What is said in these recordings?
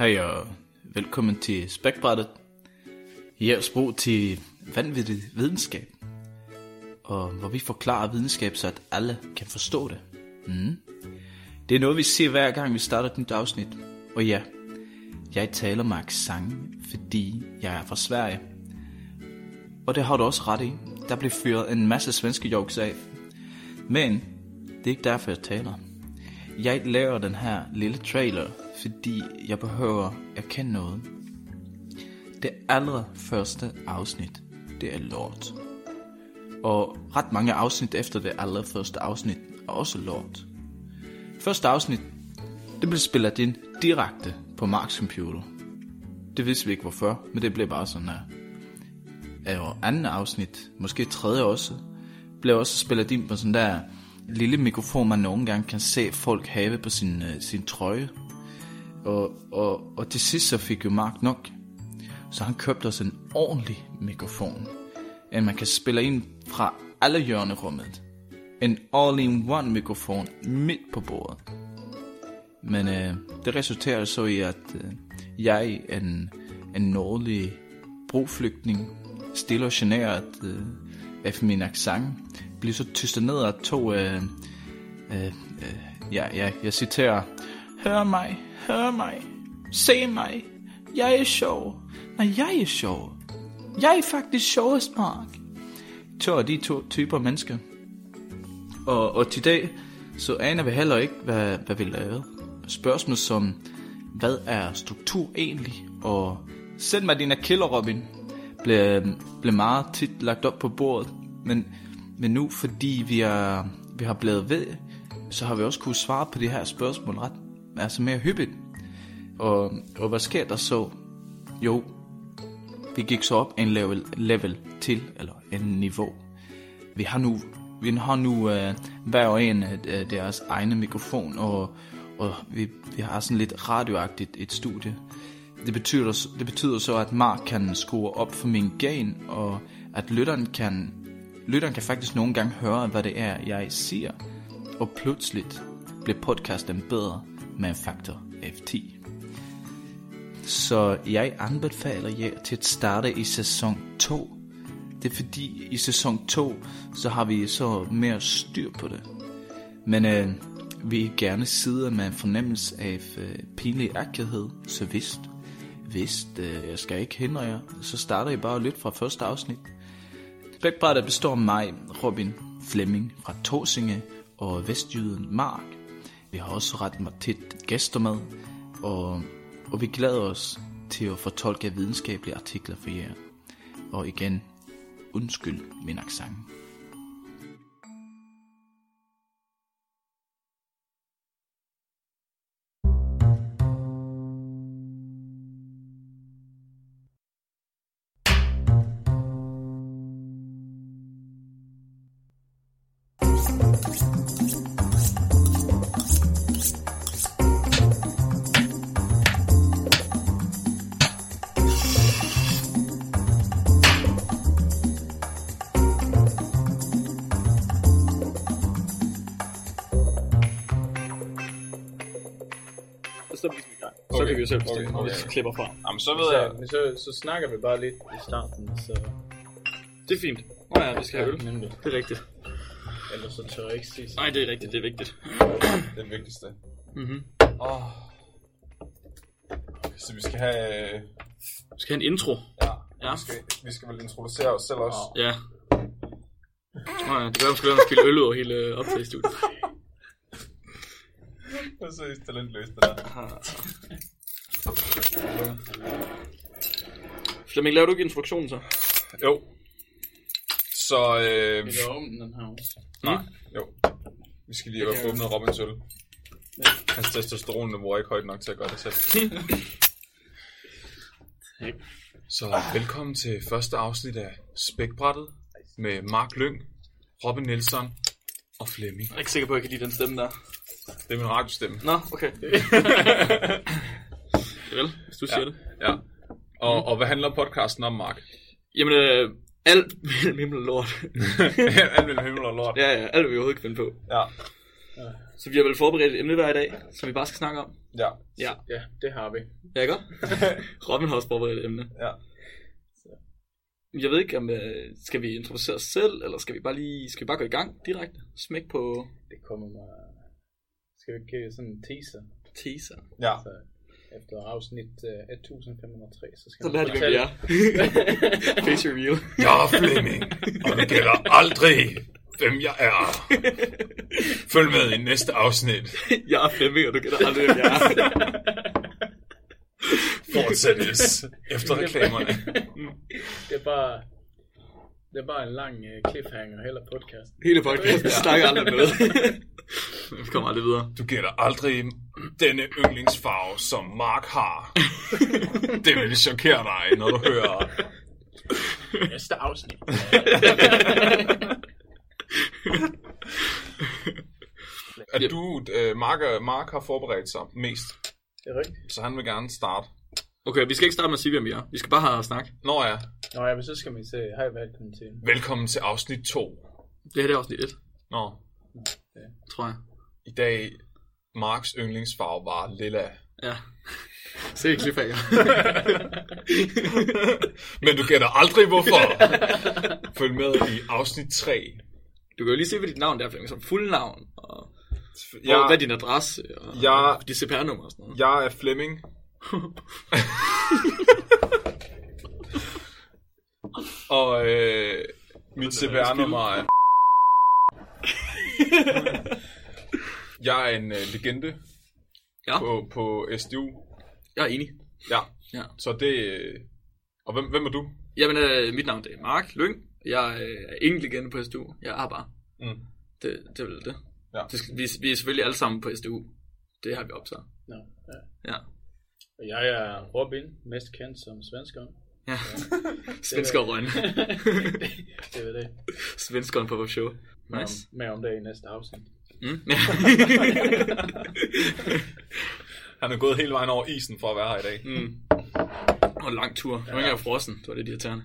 Hej og velkommen til Spækbrættet. Jeres sprog til vanvittig videnskab. Og hvor vi forklarer videnskab, så at alle kan forstå det. Mm. Det er noget, vi ser hver gang, vi starter et nyt afsnit. Og ja, jeg taler med sang, fordi jeg er fra Sverige. Og det har du også ret i. Der blev fyret en masse svenske jokes af. Men det er ikke derfor, jeg taler. Jeg laver den her lille trailer, fordi jeg behøver at kende noget. Det aller første afsnit, det er lort. Og ret mange afsnit efter det allerførste afsnit er også lort. Første afsnit, det blev spillet ind direkte på Marks computer. Det vidste vi ikke hvorfor, men det blev bare sådan her. Og anden afsnit, måske tredje også, blev også spillet ind på sådan der lille mikrofon, man nogle gange kan se folk have på sin, øh, sin trøje. Og, og, og til sidst så fik jo Mark nok. Så han købte os en ordentlig mikrofon. En man kan spille ind fra alle hjørnerummet. En all-in-one mikrofon midt på bordet. Men øh, det resulterede så i, at øh, jeg, en, en nordlig broflygtning, stille og generet øh, af min accent, blev så tystet ned af to, øh, øh, øh, ja, ja, jeg citerer, Hør mig, hør mig, se mig, jeg er sjov, nej, jeg er sjov, jeg er faktisk sjovest, Mark. To af de to typer mennesker. Og, og til dag, så aner vi heller ikke, hvad, hvad vi lavede. Spørgsmål som, hvad er struktur egentlig? Og send mig dine killer, Robin, blev, blev meget tit lagt op på bordet. Men men nu, fordi vi, er, vi har blevet ved, så har vi også kunne svare på det her spørgsmål ret altså mere hyppigt. Og, og hvad sker der så? Jo, vi gik så op en level, level til, eller en niveau. Vi har nu, vi har nu uh, hver og en af deres egne mikrofon, og, og vi, vi har sådan lidt radioagtigt et studie. Det betyder, det betyder så, at Mark kan skrue op for min gain, og at lytteren kan Lytteren kan faktisk nogle gange høre, hvad det er, jeg siger, og pludselig bliver podcasten bedre med en faktor F10. Så jeg anbefaler jer til at starte i sæson 2. Det er fordi i sæson 2, så har vi så mere styr på det. Men øh, vi gerne sidder med en fornemmelse af øh, pinlig akkerhed, så vist, hvis øh, jeg skal ikke hindre jer, så starter I bare lidt fra første afsnit. Spækbrættet består af mig, Robin Flemming fra Torsinge og Vestjyden Mark. Vi har også ret mig tit gæster med, og, og vi glæder os til at fortolke videnskabelige artikler for jer. Og igen, undskyld min accent. Gang. Så kan vi jo selv bestemme, Okay, okay. klipper fra. Jamen, så ved jeg... Så, så, så snakker vi bare lidt i starten, så... Det er fint. Nå ja, vi skal have øl. nemlig. Det er rigtigt. Ellers så tør jeg ikke sige Nej, det er rigtigt. Det er vigtigt. Det er det vigtigste. Mhm. Åh. Okay, så vi skal have... øh, Vi skal have en intro. Ja, Ja. Vi, skal, vi skal vel introducere os selv også. Ja. Nå ja, det man skal lade mig spille øl over hele øh, optagestudiet. Det er seriøst talentløst, det der. Flemming, laver du ikke introduktionen så? Jo. Så, øh, Vi kan åbne den her også. nej, jo. Vi skal lige have åbnet Robins øl. Hans testosteronniveau er ikke højt nok til at gøre det selv. Så velkommen til første afsnit af Spækbrættet med Mark Lyng, Robin Nielsen og Flemming. Jeg er ikke sikker på, at jeg kan lide den stemme der. Det er min radiostemme. Nå, okay. Vel, hvis du siger det. Ja. Og, og hvad handler podcasten om, Mark? Jamen, øh, alt mellem himmel og lort. Alt mellem himmel og lort. ja, ja, alt vil vi overhovedet ikke finde på. Ja. Så vi har vel forberedt et emne hver i dag, som vi bare skal snakke om. Ja. Ja. Ja, det har vi. Ja, ikke? Robin har også forberedt et emne. Ja. Jeg ved ikke, om øh, skal vi introducere os selv, eller skal vi bare lige skal vi bare gå i gang direkte? Smæk på Det kommer mig... Skal vi ikke sådan en teaser? teaser. Ja. Så efter afsnit uh, 1503, så skal Så man lærer de, hvem vi er. Face reveal. Jeg er Flemming, og du gætter aldrig, hvem jeg er. Følg med i næste afsnit. jeg er Flemming, og du gætter aldrig, hvem jeg er. Fortsættes efter reklamerne. det er bare... Det er bare en lang uh, cliffhanger, heller podcast. Hele podcasten vi snakker aldrig noget. vi kommer aldrig videre. Du gætter aldrig denne yndlingsfarve, som Mark har. Det vil chokere dig, når du hører... Næste afsnit. At du, øh, Mark, Mark har forberedt sig mest, Det er rigtigt. så han vil gerne starte. Okay, vi skal ikke starte med at sige, hvem vi er. Vi skal bare have snak. Nå ja, Nå ja, men så skal vi se. Hej, velkommen til. velkommen til afsnit 2. Det her det er afsnit 1, Nå, tror jeg. i dag, Marks yndlingsfarve var lilla. Ja. Se cliffhanger. Men du gætter aldrig hvorfor. Følg med i afsnit 3. Du kan jo lige se, hvad dit navn er, Flemming. Som fuld navn, og hvor, Jeg, hvad er din adresse, og Jeg- dit CPR-nummer og sådan noget. jeg er Flemming. og øh, mit CPR-nummer er... jeg er en øh, legende Ja. på, på SDU. Jeg er enig. Ja. Ja. Så det... øh, Og hvem, hvem er du? Jamen, øh, mit navn det er Mark Lyng. Jeg øh, er ingen legende på SDU. Jeg er bare. Mm. Det, det er vel det. Ja. det skal, vi, vi er selvfølgelig alle sammen på SDU. Det har vi optaget. Nå, ja. Ja. Og jeg er Robin, mest kendt som svensker. ja. Svensker Røn. det er det. Svenskeren på vores show. Nice. om, mere om det i næste afsnit. Mm. Han er gået hele vejen over isen for at være her i dag. mm. Og en lang tur. Er jeg frossen. Det var lidt irriterende.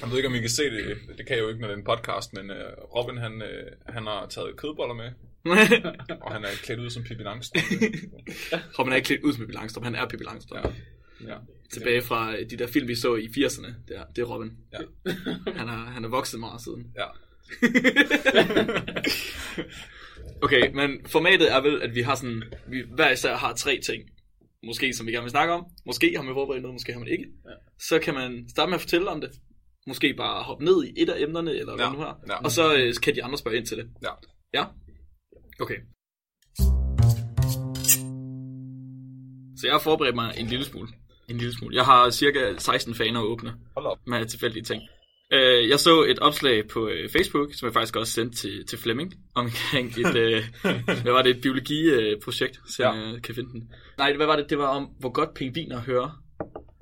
Jeg ved ikke, om I kan se det. Det kan jeg jo ikke, når det er en podcast, men øh, Robin, han, øh, han har taget kødboller med, og han er klædt ud som Pippi Langstrøm. Robin er ikke klædt ud som Pippi Langstrøm. Han er Pippi Langstrøm. Ja. Ja. Tilbage fra øh, de der film, vi så i 80'erne. Det er, det er Robin. Ja. Han har, han er vokset meget siden. ja. Okay, men formatet er vel, at vi har sådan, vi hver især har tre ting, måske som vi gerne vil snakke om. Måske har man forberedt noget, måske har man ikke. Ja. Så kan man starte med at fortælle om det. Måske bare hoppe ned i et af emnerne, eller hvad Ja, nu har. ja. Og så øh, kan de andre spørge ind til det. Ja. Ja? Okay. Så jeg har forberedt mig en lille smule. En lille smule. Jeg har cirka 16 faner åbne med tilfældige ting. Øh, jeg så et opslag på øh, Facebook, som jeg faktisk også sendte til, til Flemming, omkring et, øh, hvad var det, et biologiprojekt, så Ja. jeg kan finde den. Nej, hvad var det? Det var om, hvor godt pingviner hører.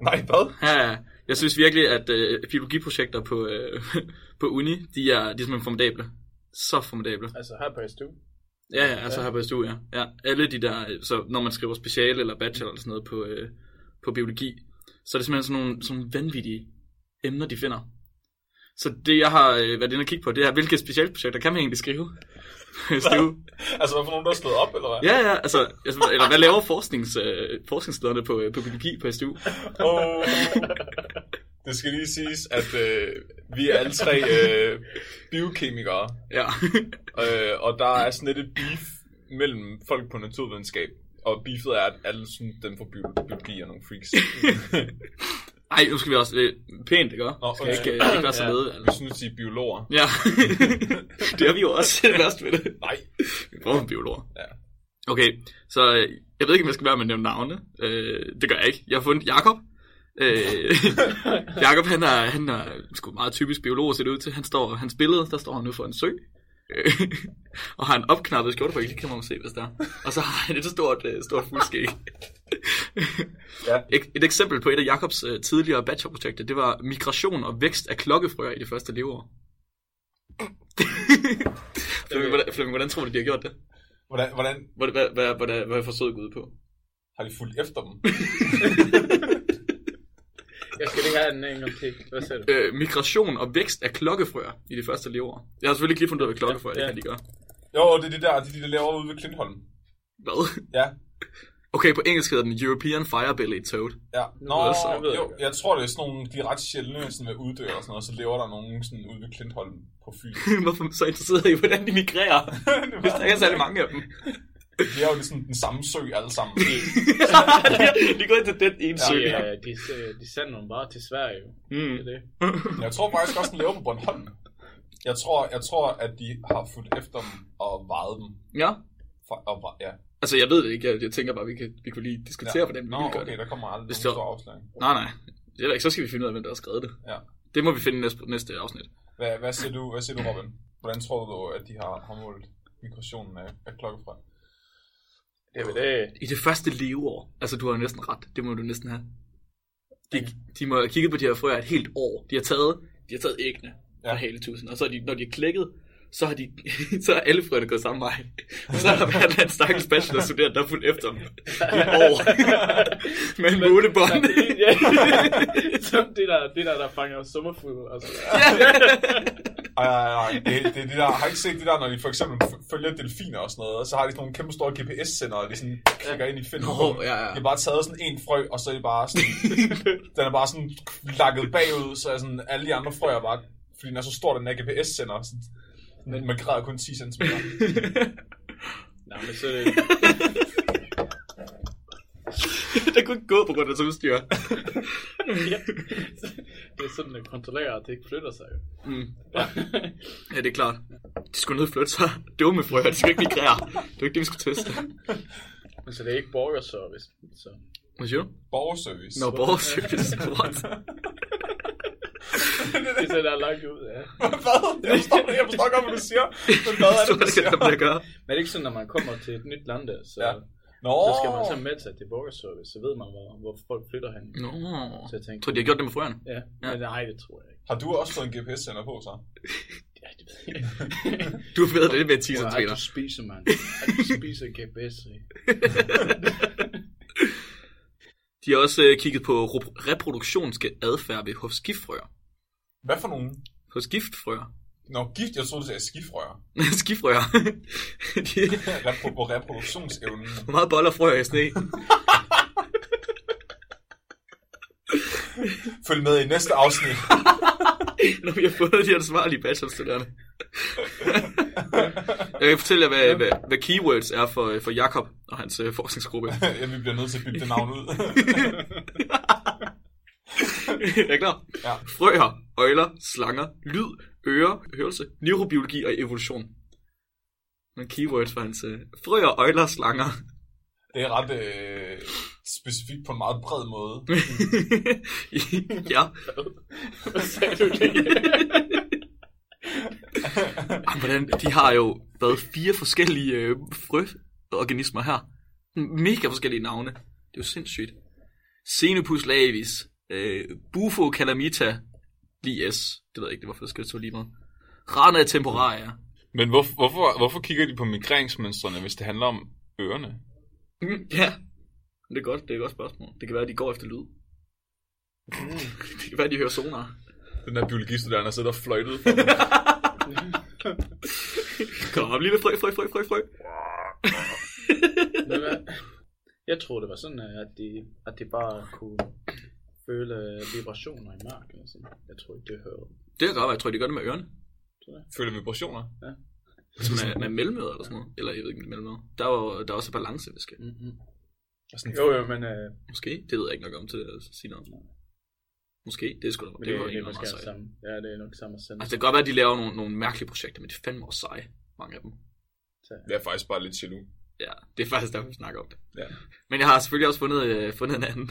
Nej, hvad? Ja, jeg synes virkelig, at øh, biologiprojekter på, øh, på uni, de er, de er simpelthen formidable. Så formidable. Altså her på SDU. Ja, ja, altså her på SDU, ja. ja. Alle de der, så når man skriver speciale eller bachelor eller sådan noget på, øh, på biologi, så er det simpelthen sådan nogle, sådan nogle vanvittige emner, de finder. Så det, jeg har øh, været inde og kigge på, det er, hvilke specialprojekter kan man egentlig skrive SDU? Altså, hvad for nogen, der er slået op, eller hvad? Ja, ja, altså, altså eller hvad laver forsknings, øh, forskningslederne på, øh, på biologi på SDU? Oh. Det skal lige siges, at øh, vi er alle tre øh, biokemikere, Ja. øh, og der er sådan lidt et beef mellem folk på naturvidenskab. Og beefet er, at alle den for bio- biologi er nogle freaks. Ej, nu skal vi også øh, pænt, ikke? Nå, Skal ikke, øh, ikke være så Ja. lede, Vi altså. synes, de er biologer. Ja, det har vi jo også det værste ved det. Nej. Vi prøver biologer. Ja. Okay, så øh, jeg ved ikke, om jeg skal være med at nævne navne. Øh, det gør jeg ikke. Jeg har fundet Jakob. Øh, Jakob, han er, han er sgu meget typisk biolog, ser det ud til. Han står, hans billede, der står han nu for en sø. Øh, og har en opknappet skjorte på, det kan man se, hvis der er. Og så har han et stort, øh, stort fuldskæg. Ja. et, et eksempel på et af Jakobs øh, tidligere bachelorprojekter, det var migration og vækst af klokkefrøer i det første leveår. Flemming, hvordan, Flemming, hvordan tror du, de har gjort det? Hvordan, hvordan Hvad, hvad, hvad, hvad, hvad, hvad er forsøget gået ud på? har de fulgt efter dem? Jeg skal lige have den en gang til. Hvad siger du? Øh, migration og vækst af klokkefrøer i det første leveår. Jeg har selvfølgelig ikke lige fundet ud af, hvad klokkefrøer Ja, det kan de gøre. Jo, det er det der, det er de, der laver ude ved Klintholm. Hvad? Ja, Okay, på engelsk hedder den European Firebelly Toad. ja. Nå, ved jeg, jeg ved jo, jeg tror, det er sådan nogle, de er ret sjældne sådan ved uddør og sådan noget, så lever der nogen sådan ude ved Klintholm på Fyn. Hvorfor så interesseret i, hvordan de migrerer? Hvis der ikke er særlig mange af dem. De er jo sådan den samme sø alle sammen. de går ind til den ene sø. De, øh, de, øh, de sender dem bare til Sverige. Mm. Det er det. Jeg tror faktisk også, den lever på Bornholm. Jeg tror, jeg tror, at de har fulgt efter dem og vejet dem. Ja. For, og, ja. Altså, jeg ved det ikke. Jeg, jeg tænker bare, vi, kan, vi kunne lige diskutere, ja. hvordan vi Nå, okay, det. der kommer aldrig nogen det- stor afsløring. Nej, nej. Det er ikke. Så skal vi finde ud af, hvem der har skrevet det. Ja. Det må vi finde næste, næste afsnit. Hvad, hvad, siger du, hvad siger du, Robin? Hvordan tror du, at de har, har målt migrationen af, af klokkefrø? Vel det. I det første leveår. Altså, du har næsten ret. Det må du næsten have. De, de må have kigget på de her frøer et helt år. De har taget, de har taget æggene fra Ja. haletusen, og så er de, når de er klækket, så har, de, så er alle frøerne gået samme vej. Og så har der været en stakkels bachelorstuderende, der har fulgt efter dem i et år. Med en målebånd. ja. Som det der, det der, der fanger sommerfugle. Altså. Ej, ej, ej. Det, det, er det der, har I ikke set det der, når de for eksempel følger delfiner og sådan noget, og så har de sådan nogle kæmpe store GPS-sender, og de sådan klikker ind i finden. Nå, ja, ja. De har bare taget sådan en frø, og så er de bare sådan, den er bare sådan lakket bagud, så er sådan alle de andre frøer bare, fordi den er så stor, den er GPS-sender, så men man græder kun 10 cm. Nej, men så det... kunne ikke gå på grund af det udstyr. ja. Det er sådan, at kontrollerer, at det ikke flytter sig. Mm. Ja, det er klart. De skulle nødt flytte sig. Dumme frøer, de skal ikke migrere. Det er ikke det, vi skulle teste. Men så det er ikke borgerservice. Så. Hvad siger du? Borgerservice. Nå, borgerservice. What? Det ser der langt ud, ja. Hvad? Jeg forstår, jeg forstår godt, hvad du siger. Men hvad er det, du det siger? jeg gøre. Men det er ikke sådan, når man kommer til et nyt land, der, så, Ja. Nå, så skal man så med sig til borgerservice, så ved man, hvor, hvor folk flytter hen. Nå. Så jeg tænkte, Tror du, de har gjort det med frøerne? Ja, Ja. men nej, det tror jeg ikke. har du også fået en GPS-sender på, så? Ja, det ved jeg ikke. Du bedre det med 10 Hvor cm. er du spiser, mand. At du spiser GPS. ikke? De har også øh, kigget på ro- reproduktionske adfærd ved hos giftfrøer. Hvad for nogen? Hos giftfrøer. Nå, gift, jeg troede, du sagde skifrører. Skifrøer. de, Repro- på reproduktionsevnen. hvor meget boller frøer i sne. Følg med i næste afsnit. Når vi har fundet de ansvarlige bachelorstuderende. Jeg kan fortælle jer, hvad, hvad, hvad keywords er for, for Jakob og hans øh, forskningsgruppe. ja, vi bliver nødt til at bytte det navn ud. er klar? Ja. Frøer, øjler, slanger, lyd, øre, hørelse, neurobiologi og evolution. Men keywords for hans øh, frøer, øjler, slanger. Det er ret øh, specifikt på en meget bred måde. ja. Hvad sagde du lige? Jamen, hvordan, de har jo været fire forskellige øh, frøorganismer her. Mega forskellige navne. Det er jo sindssygt. Xenopus laevis, øh, Bufo calamita, lies. Det ved jeg ikke, det var for det stå lige meget. Rana temporaria. Men hvor, hvorfor, hvorfor kigger de på migreringsmønstrene, hvis det handler om ørerne? Mm, ja, det er godt, det er et godt spørgsmål. Det kan være, at de går efter lyd. det kan være, at de hører sonar. Den der biologistuderende der sidder og fløjtet for dem. Kom op, lille frø, frø, frø, frø, frø. Jeg tror, det var sådan, at de, at de bare kunne føle vibrationer i marken. og sådan. Jeg tror ikke, det hører. Det kan godt være, jeg tror, de gør det med ørerne. Føler vibrationer. Altså med, med mellemøder eller sådan noget. Eller jeg ved ikke, med mellemøder. Der er, jo, der er også balance, det skal. Mm-hmm. Sådan, Jo, jo, men, øh, Måske. Det ved jeg ikke nok om til at sige noget. om. Måske. Det er sgu da. Det, det, var det, det, er meget samme. Ja, det er nok samme sende. Altså, det kan godt være, at de laver nogle, nogle mærkelige projekter, men det er fandme også seje. Mange af dem. Jeg er faktisk bare lidt jaloux. Ja, det er faktisk derfor, vi snakker om det. Ja. Men jeg har selvfølgelig også fundet, øh, fundet en anden.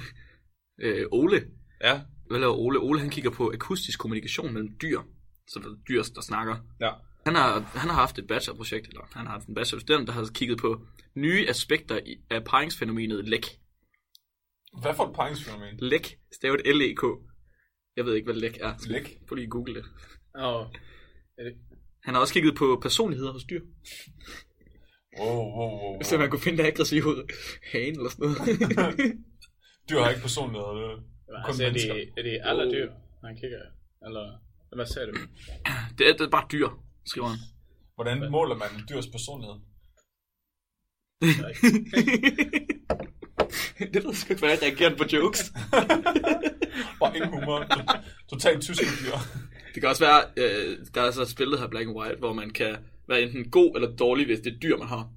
Øh, Ole. Ja. Hvad laver Ole? Ole han kigger på akustisk kommunikation mellem dyr. Så der er dyr, der snakker. Ja. Han har, han har haft et bachelorprojekt, eller han har haft en bachelorstudent, der har kigget på nye aspekter i, af paringsfænomenet læk. Hvad for et paringsfænomen? Læk, stavet L-E-K. Jeg ved ikke, hvad læk er. Læk? Prøv lige at google det. Det, Han har også kigget på personligheder hos dyr. Wow, wow, wow. wow. Så man kunne finde det aggressiv ud. Hane eller sådan noget. Dyr har ikke personlighed. Det. Kun altså, er mennesker. det, er det alle dyr, han kigger? Eller, hvad sagde du? det, er, det er bare dyr, skriver han. Hvordan måler man en dyrs personlighed? det ved jeg sgu ikke, hvordan jeg reagerer på jokes. Bare ingen humor. Totalt tysk dyr. Det kan også være, øh, der er så et spil, der hedder Black and White, hvor man kan være enten god eller dårlig, hvis det er dyr, man har.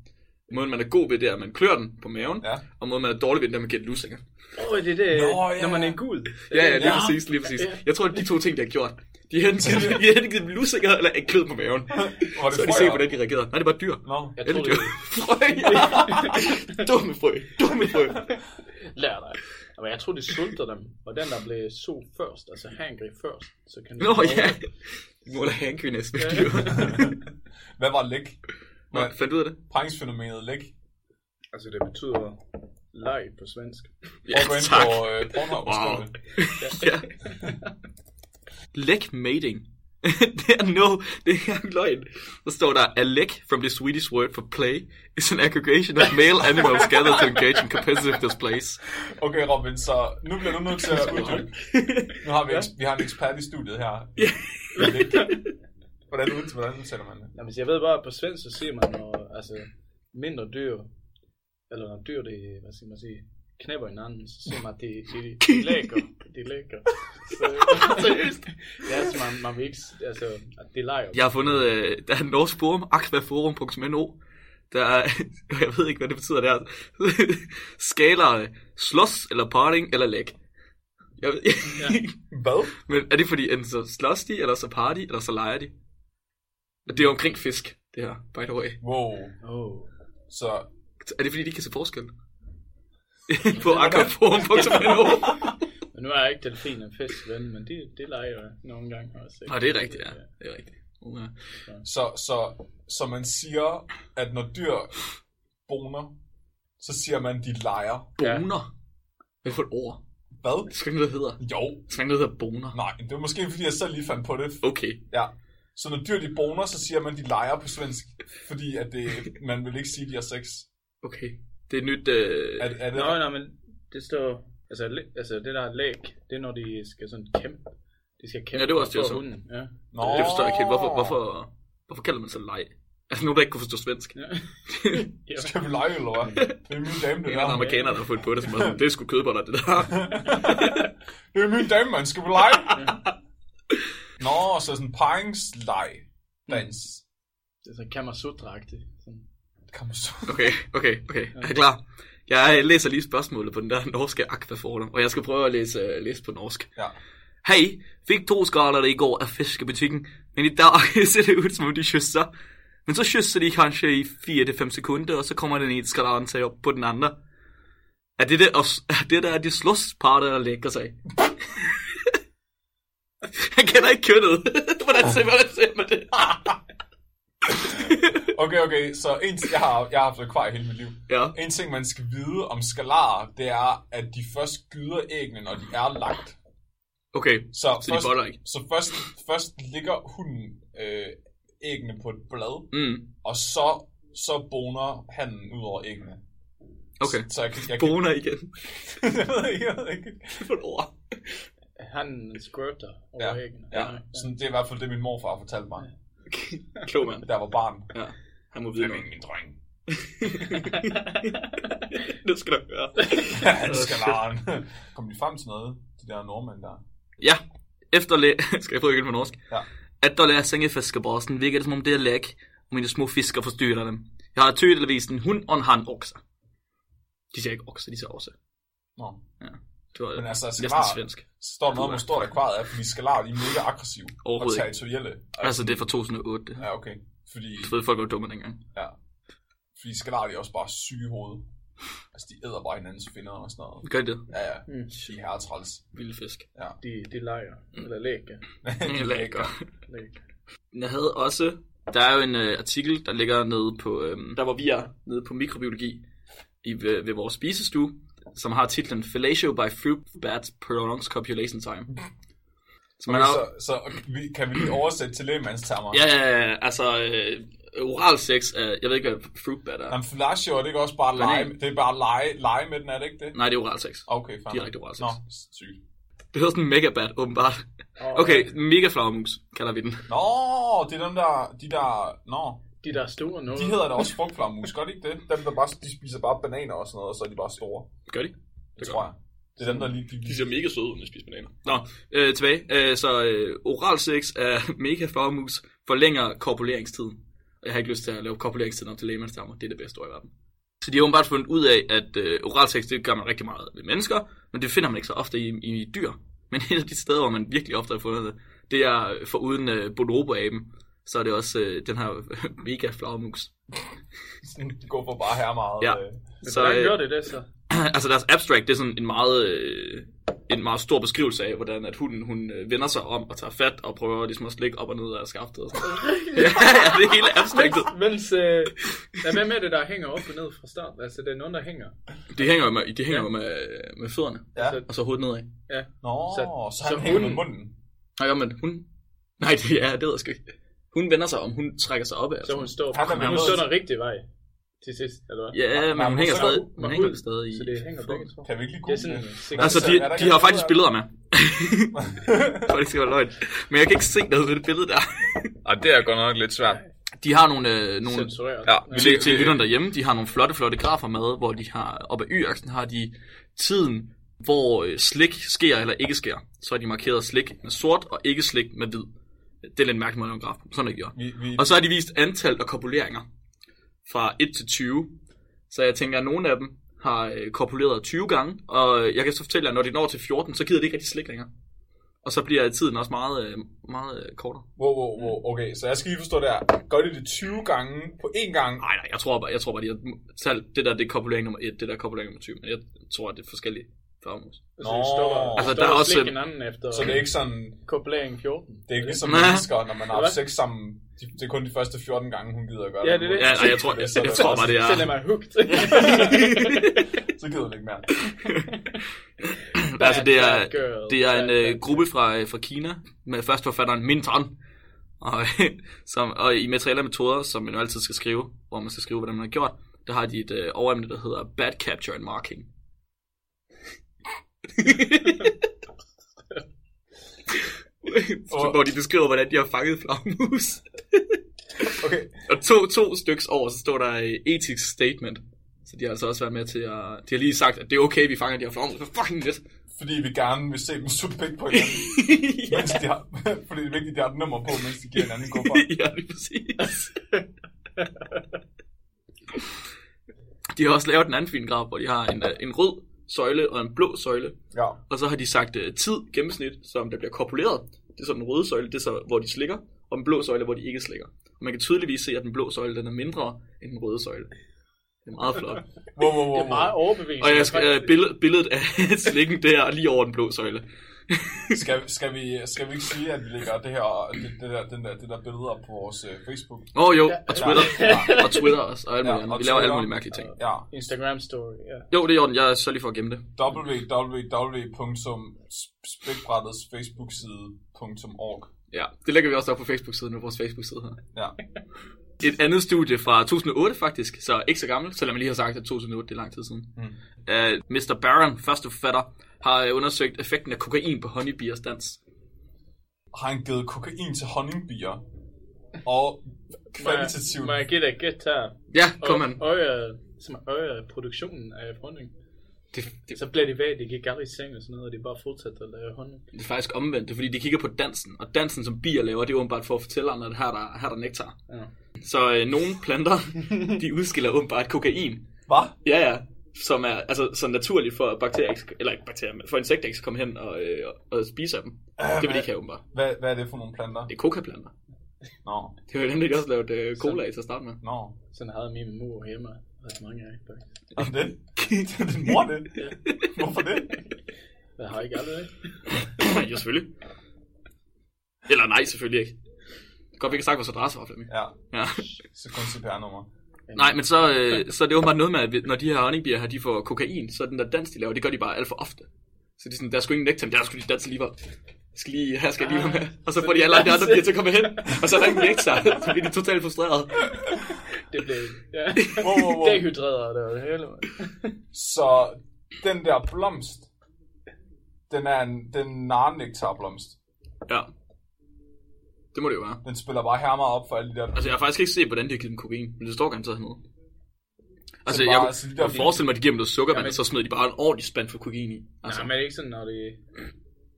Måden, man er god ved, det er, at man klør den på maven, Ja. og måden, man er dårlig ved, det er, at man giver lusinger. Åh, oh, det er det, Nå, ja. når man er en gud. Ja, ja, lige Ja. præcis, lige præcis. Jeg tror, det er de to ting, de har gjort. De har enten, de har enten givet dem lusinger, eller ikke klød på maven. Det Så har de set, hvordan de reagerede. Nej, det er bare dyr. Nå. Jeg tror, dyr. det Frø, ja. Dumme frø, dumme frø. Lær dig. Men jeg tror, de sulter dem. Og den, der blev så først, altså hangry først, så kan de... Nå ja, måler hankvindes med dyr. Hvad var læg? Nå, fandt du ud af det? Paringsfænomenet læg. Altså, det betyder leg på svensk. Ja, Prøv at gå ind tak. på øh, Pornhub Wow. det. Ja. Leg mating. det er no, det er løgn. Så står der, a leg from the Swedish word for play is an aggregation of male animals gathered to engage in competitive displays. Okay, Robin, så nu bliver du nødt til at uddybe. Nu har vi, eks- vi har en ekspert i studiet her. Læg. Hvordan, ud, hvordan udtaler man det? Jamen, så jeg ved bare, at på svensk, så siger man, når altså, mindre dyr, eller når dyr, det, hvad skal man sige, knæpper hinanden, så siger man, at de, de, de lægger. De lægger. Så, Seriøst? ja, så man, man vil ikke, altså, at de leger. Jeg har fundet, øh, der er en norsk forum, aquaforum.no, der er, jeg ved ikke, hvad det betyder der, skalaerne, slås eller parting eller leg. Jeg ved, Hvad? Men er det fordi, enten så slås de, eller så party, eller så leger de? Og det er omkring fisk, det her, by the way. Wow. Oh. Så Er det fordi, de kan se forskel? på aquaforum.no Men nu er jeg ikke delfin en fisk ven, men de, de leger jo nogle gange også. ikke? Nå, det er rigtigt, ja. Det er rigtigt. Ja. Så, så, så man siger, at når dyr boner, så siger man, de leger. Boner? Hvad for et ord? Hvad? Det skal ikke noget, der hedder. Jo. Det skal ikke noget, der hedder boner. Nej, det var måske fordi, jeg selv lige fandt på det. Okay. Ja. Så når dyr de boner, så siger man, de leger på svensk. Fordi at det, man vil ikke sige, de har sex. Okay. Det er nyt... Øh... Er, er det, Nå, nej, men det står, altså, altså det der læg, det er når de skal sådan kæmpe. De skal kæmpe Ja, det var også det, hunden. Ja. Nå. Det forstår jeg ikke helt. Hvorfor, hvorfor, hvorfor kalder man så leg? Altså nogen, der ikke kunne forstå svensk. ja. Skal vi lege, eller hvad? Det er min dame, det Det er en der. amerikaner, der har fundet på det, som er sådan, det er sgu kødboller, det der. Det er min dame, man. Skal vi lege? Nå, så sådan paringsleg. Dans. Det er så man så. Okay, okay, okay. Er I klar? Jeg læser lige spørgsmålet på den der norske akvaforum, og jeg skal prøve at læse, øh, læse på norsk. Ja. Hej, fik to skaller i går af fiskebutikken, men i dag ser det ud som om de kysser. Men så kysser de kanskje i 4-5 sekunder, og så kommer den ene skalleren sig op på den andre. Er det det, også, er det der, at de slås parter, der lægger sig? Han kender ikke kønnet. hvordan, ser, hvordan ser man det? Okay, okay, så en, jeg, har, jeg har haft akvarie hele mit liv. Ja. En ting, man skal vide om skalarer, det er, at de først gyder æggene, når de er lagt. Okay, Så, så de først, boller ikke. så først, først ligger hunden øh, æggene på et blad, Mm, og så, så boner handen ud over æggene. okay. Så jeg kan... Jeg kan Boner igen. jeg ved ikke, jeg ved ikke. For et ord. Han squirter over Ja, æggene. ja. Sådan, det er i hvert fald det, min morfar fortalte mig, Klog mand. jeg var barn. Ja, han må Det vide er noget. min dreng. det skal du høre. Han skal laren. Kom de frem til noget, de der nordmænd der? Ja, efter læ... skal jeg prøve igen på norsk? Ja. Efter læsning i fiskebasen virker det som om det er læk, og mine små fisker forstyrrer dem. Jeg har tydeligvis en hund og en han også. De siger ikke okse, de siger også. Nå. Det var Men altså, skalar, svensk. så står der noget om, hvor stort akvariet er, fordi skalarer, de er mega aggressive og territorielle. Altså, det er fra 2008. det. Ja, okay. Fordi, Du ved, folk var dumme dengang. ja. Fordi skalarer, de er også bare syge i hovedet. Altså, de æder bare hinandens finder og sådan noget. Gør de det? Ja, ja. Mm. De er herretræls. Vilde fisk. De, de leger. Eller lægger. Lækker. Lægger. Jeg havde også... Der er jo en øh, artikel, der ligger nede på... Øh, der hvor vi er, nede på mikrobiologi, i, ved, ved vores spisestue, som har titlen Fellatio by Fruit Bats Prolongs Copulation Time. Så man Okay, har, så, så vi, kan vi lige oversætte til lægemandstermer? ja, ja, ja, altså øh, oral sex, er, jeg ved ikke, hvad fruit bat er. Men fellatio, er det ikke også bare Banan. lege, det er bare lege, lege med den, er det ikke det? Nej, det er oral sex. Okay, fair. Direkte oral sex. Nå, sygt. Det hedder sådan en megabat, åbenbart. Okay, mega flagermus kalder vi den. Nå, det er dem der, de der, nå, De der store noget. De hedder da også frugtflagermus, gør de ikke det? Dem, der bare, de spiser bare bananer og sådan noget, og så er de bare store. Gør de? Det tror jeg. Det er dem, der lige... De, De ser mega søde ud, når de spiser bananer. Nå, øh, tilbage. Øh, så øh, oral sex af mega flagermus forlænger korpuleringstiden. Og jeg har ikke lyst til at lave korpuleringstiden op til lægemandstermer. Det er det bedste ord i verden. Så de har åbenbart fundet ud af, at øh, oral sex, det gør man rigtig meget ved mennesker, men det finder man ikke så ofte i, i dyr. Men et af de steder, hvor man virkelig ofte har fundet det, det er for uden øh, bonobo-aben, så er det også øh, den her mega flagermus. de går for bare her meget... Ja. Øh, Men Så, hvordan øh, gør det det så? altså deres abstract, det er sådan en meget, øh, en meget stor beskrivelse af, hvordan at hunden hun øh, vender sig om og tager fat og prøver ligesom at slikke op og ned af skaftet. Og sådan. ja, ja, det er hele abstractet. Mens, øh, ja, hvad med det, der hænger op og ned fra start? Altså, det er nogen, der hænger. De hænger jo med, de hænger jo med, med fødderne, ja. og så hovedet nedad. Ja. Nå, så, Så- så han hænger med hunden- munden. Nej, ja, men hun... Nej, det er, det jeg sgu ikke. Hun vender sig om, hun trækker sig op af. Så hun står, Han er men hun noget står den rigtige vej til sidst, eller hvad? Ja, men Nej, hun men hænger stadig, hun hænger stadig i... Så det hænger begge to. Kan vi ikke lige Det er google sådan det? Altså, de, de har faktisk billede billeder med. For det skal være løgn. Men jeg kan ikke se noget ved det billede der. Og det er godt nok lidt svært. De har nogle, øh, nogle. Ja, til, til lytterne derhjemme, de har nogle flotte, flotte grafer med, hvor de har, op ad y-aksen har de tiden, hvor øh, slik sker eller ikke sker. Så har de markeret slik med sort og ikke slik med hvid. Det er lidt mærkeligt en graf. Sådan er det gjort. Vi, vi, Og så har de vist antal af korpuleringer fra 1 til 20. Så jeg tænker, at nogle af dem har øh, korpuleret 20 gange, og jeg kan så fortælle jer, at når de når til 14, så gider det ikke rigtig slik længere. Og så bliver tiden også meget, øh, meget øh, kortere. Wow, wow, wow, okay, så jeg skal lige forstå det her. Gør de det 20 gange på én gang? Nej, nej, jeg tror bare, jeg tror bare, de har talt, det der det er korpulering nummer 1, det der er korpulering nummer 20, men jeg tror, at det er forskellige farmus. Altså, Nå. altså, Altså, står der er og også- hinanden efter Så det er ikke sådan, koblering 14. det er ikke ligesom mennesker, når man har haft Hvad? sex sammen. De, det er kun de første 14 gange, hun gider at gøre Ja, det. det er det. Ja, nej, jeg tror, jeg, jeg, jeg tror bare, det er... Så lad mig hooked. Så gider hun ikke mere. altså, det er, det er en girl. gruppe fra, øh, fra Kina, med først forfatteren Min Tran, og, som, og i materialer og metoder, som man jo altid skal skrive, hvor man skal skrive, hvordan man har gjort, der har de et øh, overemne, der hedder Bad Capture and Marking. hvor de beskriver, hvordan de har fanget flagmus. Okay, Og to, to styks over, så står der ethics statement. Så de har altså også været med til at... De har lige sagt, at det er okay, vi fanger de her flagmus. Hvor fucking lidt. fordi vi gerne vil se dem sutte pik på hinanden. ja. mens de har, fordi det er vigtigt, at de har et nummer på, mens de giver hinanden kuffer. ja, lige præcis. de har også lavet en anden fin graf, hvor de har en, øh, en rød søjle og en blå søjle. Ja. Og så har de sagt uh, tid, gennemsnit, som der bliver korpuleret. Det er så den røde søjle, det er så, hvor de slikker. Og den blå søjle, hvor de ikke slikker. Og man kan tydeligvis se, at den blå søjle, den er mindre end den røde søjle. Det er meget flot. Wow, wow, wow, Det er meget overbevisende. Og jeg skal, uh, billedet, billedet af slikken der lige over den blå søjle. Skal, skal, vi, skal vi ikke sige, at vi lægger det her, det, det der, den der, det der billede op på vores uh, Facebook? Åh oh, jo, Ja. og Twitter. Ja. Og Twitter også, og alt Ja, muligt andet. og Vi laver alle mulige mærkelige ting. Ja, Instagram story, ja. Jo, det er i orden. Jeg er så lige for at gemme det. www.spækbrættets.facebook-side.org Ja, det lægger vi også op på Facebook-siden, på vores Facebook-side her. Ja. Et andet studie fra 2008 faktisk, så ikke så gammel, selvom jeg lige har sagt, at 2008 det er lang tid siden. Mm. Uh, Mr. Barron, første forfatter, har øh, undersøgt effekten af kokain på honeybeers dans. Har han givet kokain til honningbier? Og kvalitativt... Må jeg give dig et gæt her? Ja, kom man. Øje, som øje produktionen af honning. Det, det, Så bliver de væk, de gik aldrig i seng og sådan noget, og de bare fortsætter at lave honning. det er faktisk omvendt, det er fordi, de kigger på dansen, og dansen, som bier laver, det er åbenbart for at fortælle andre, at her er der, her er der nektar. Ja. Så øh, nogle planter, de udskiller åbenbart kokain. Hvad? Ja, ja. Som er altså, så naturligt for bakterier, ikke skal- eller ikke bakterier, men for insekter ikke skal komme hen og, øh, og spise af dem. Det vil de ikke have åbenbart. Hvad, hvad er det for nogle planter? Det er kokaplanter. Nå, Det var jo der også lavede øh, cola af til at starte med. nå. Sådan havde min mor hjemme ret mange af, det? det er din mor, det? Hvorfor det? Jeg har ikke aldrig det. ja, selvfølgelig. Eller nej, selvfølgelig ikke. Godt, vi kan snakke vores adresse for, Flemming. Ja, Ja. så kun CPR-nummer. Nej, men så, øh, så er det åbenbart noget med, at når de her honeybier her, de får kokain, så den der dans, de laver, det gør de bare alt for ofte. Så de er sådan, der er sgu ingen nektar, der skulle de danse lige skal lige, her skal jeg lige være med. Og så får de alle de andre bier til at komme hen, og så er der ingen nektar, så bliver de totalt frustreret. Det blev, ja. Wow, wow, wow. Dehydreret, det var det hele. Så den der blomst, den er en, den narnektarblomst. Ja. Det må det jo være. Den spiller bare her meget op for alle de der... Altså, jeg har faktisk ikke set, hvordan de har givet dem kokain, men det står garanteret hernede. Altså, bare- jeg, så de jeg, jeg forestiller mig, at de giver dem noget sukkervand, Jamen- og så smider de bare en ordentlig spand for kokain i. Altså, Altså, men er det ikke sådan, når de...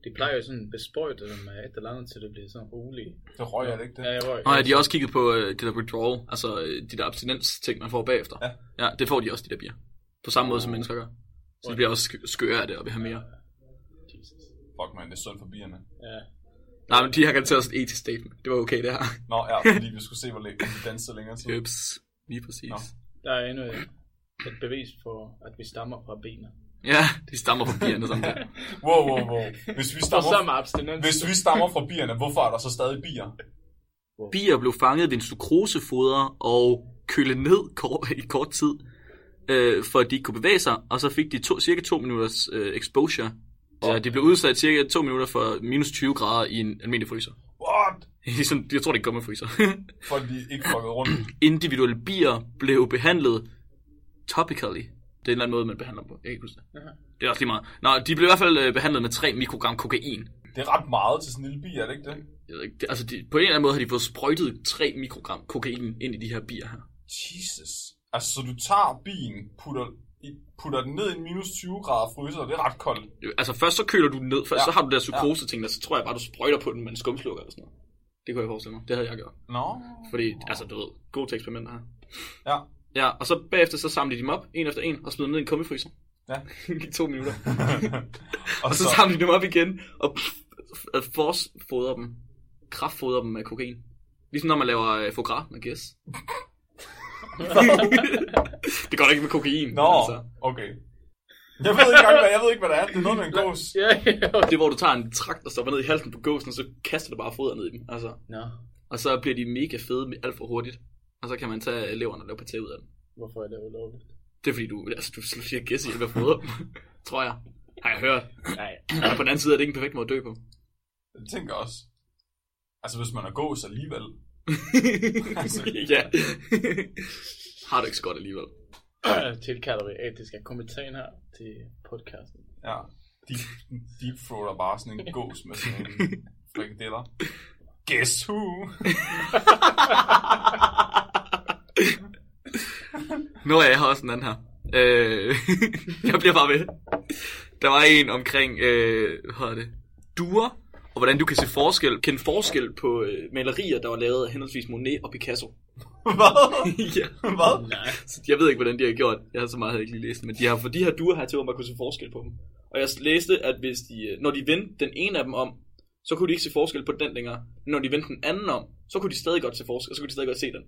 De plejer jo sådan besprøjte dem med et eller andet, til det bliver sådan roligt. Det røg jeg det ikke, det. Ja, jeg røg. og ja, de har også kigget på uh, det der withdrawal, altså uh, de der abstinens-ting, man får bagefter. Ja. ja, det får de også, de der bier. På samme måde, som mennesker gør. Så de bliver også sk- skøre af det, og vil have mere. Jesus. Fuck, man, det er synd for bierne. Ja. Nej, men de har garanteret også et etisk statement. Det var okay, det her. Nå, ja, fordi vi skulle se, hvor længe de dansede længere tid. Jeps, lige præcis. Nå. Der er endnu et, et bevis for, at vi stammer fra benet. Ja, de stammer fra bierne samtidig. Wow, wow, wow. Hvis vi stammer, sammen abstinens. hvis vi stammer fra bierne, hvorfor er der så stadig bier? Bier blev fanget ved en sukrosefoder og kølet ned kort, i kort tid, øh, for at de ikke kunne bevæge sig, og så fik de to, cirka 2 minutters øh, exposure. Og de blev udsat cirka 2 minutter for minus 20 grader i en almindelig fryser. What? Sådan, jeg tror, det kommer fryser. At de ikke fuckede rundt. Individuelle bier blev behandlet topically. Det er en eller anden måde, man behandler dem på. Jeg kan ikke huske det. Det er også lige meget. Nå, de blev i hvert fald øh, behandlet med 3 mikrogram kokain. Det er ret meget til sådan en lille bi, er det ikke det? Jeg ved ikke, det, altså, de, på en eller anden måde har de fået sprøjtet 3 mikrogram kokain ind i de her bier her. Jesus. Altså, så du tager bien, putter, i- putter den ned i en minus 20 grader fryser, og det er ret koldt. Altså først så køler du den ned, først Ja. ja. så har du der psykose ting, der så tror jeg bare, du sprøjter på den med en skumslukker eller sådan noget. Det kunne jeg forestille mig. Det havde jeg gjort. Nå. Fordi, altså du ved, gode til eksperimenter her. Ja. Ja, og så bagefter så samlede de dem op, en efter en, og smed dem ned i en kummifryser. Ja. I to minutter. og Og så samlede de dem op igen, og force-fodrer dem. Kraftfodrer dem med kokain. Ligesom når man laver øh, foie gras med gæs. det går da ikke med kokain. Nå, Altså. okay. Jeg ved ikke engang, hvad, jeg ved ikke, hvad det er. Det er noget med en gås. Ja, ja. Det er, hvor du tager en trakt og stopper ned i halsen på gåsen, og så kaster du bare foder ned i dem. Altså. Nå, Og så bliver de mega fede med- alt for hurtigt. Og så kan man tage leveren og lave paté ud af dem. hvorfor er det ulovligt? Det er fordi, du, altså, du slår siger gæs i fodre dem. Tror jeg. Har jeg hørt. Nej. Og på den anden side er det ikke en perfekt måde at dø på. Jeg tænker også. Altså, hvis man er gås alligevel. Ja. Har du ikke så godt alligevel. Tilkalder vi etiske komiteen her til podcasten. Ja. Deep, deep throater bare sådan en gås med sådan en frikadeller. Guess who? Nu er jeg har også en anden her. Øh, jeg bliver bare ved. Der var en omkring, øh, hvad hedder det, duer, og hvordan du kan se forskel, kende forskel på øh, malerier, der var lavet af henholdsvis Monet og Picasso. Hvad? ja. Hvad? Nej. Så jeg ved ikke, hvordan de har gjort. Jeg har så meget jeg ikke lige læst det, men de har fået de her duer her til, hvor man kunne se forskel på dem. Og jeg læste, at hvis de, øh, når de vendte den ene af dem om, så kunne de ikke se forskel på den længere. Men når de vendte den anden om, så kunne de stadig godt se forskel, og så kunne de stadig godt se den.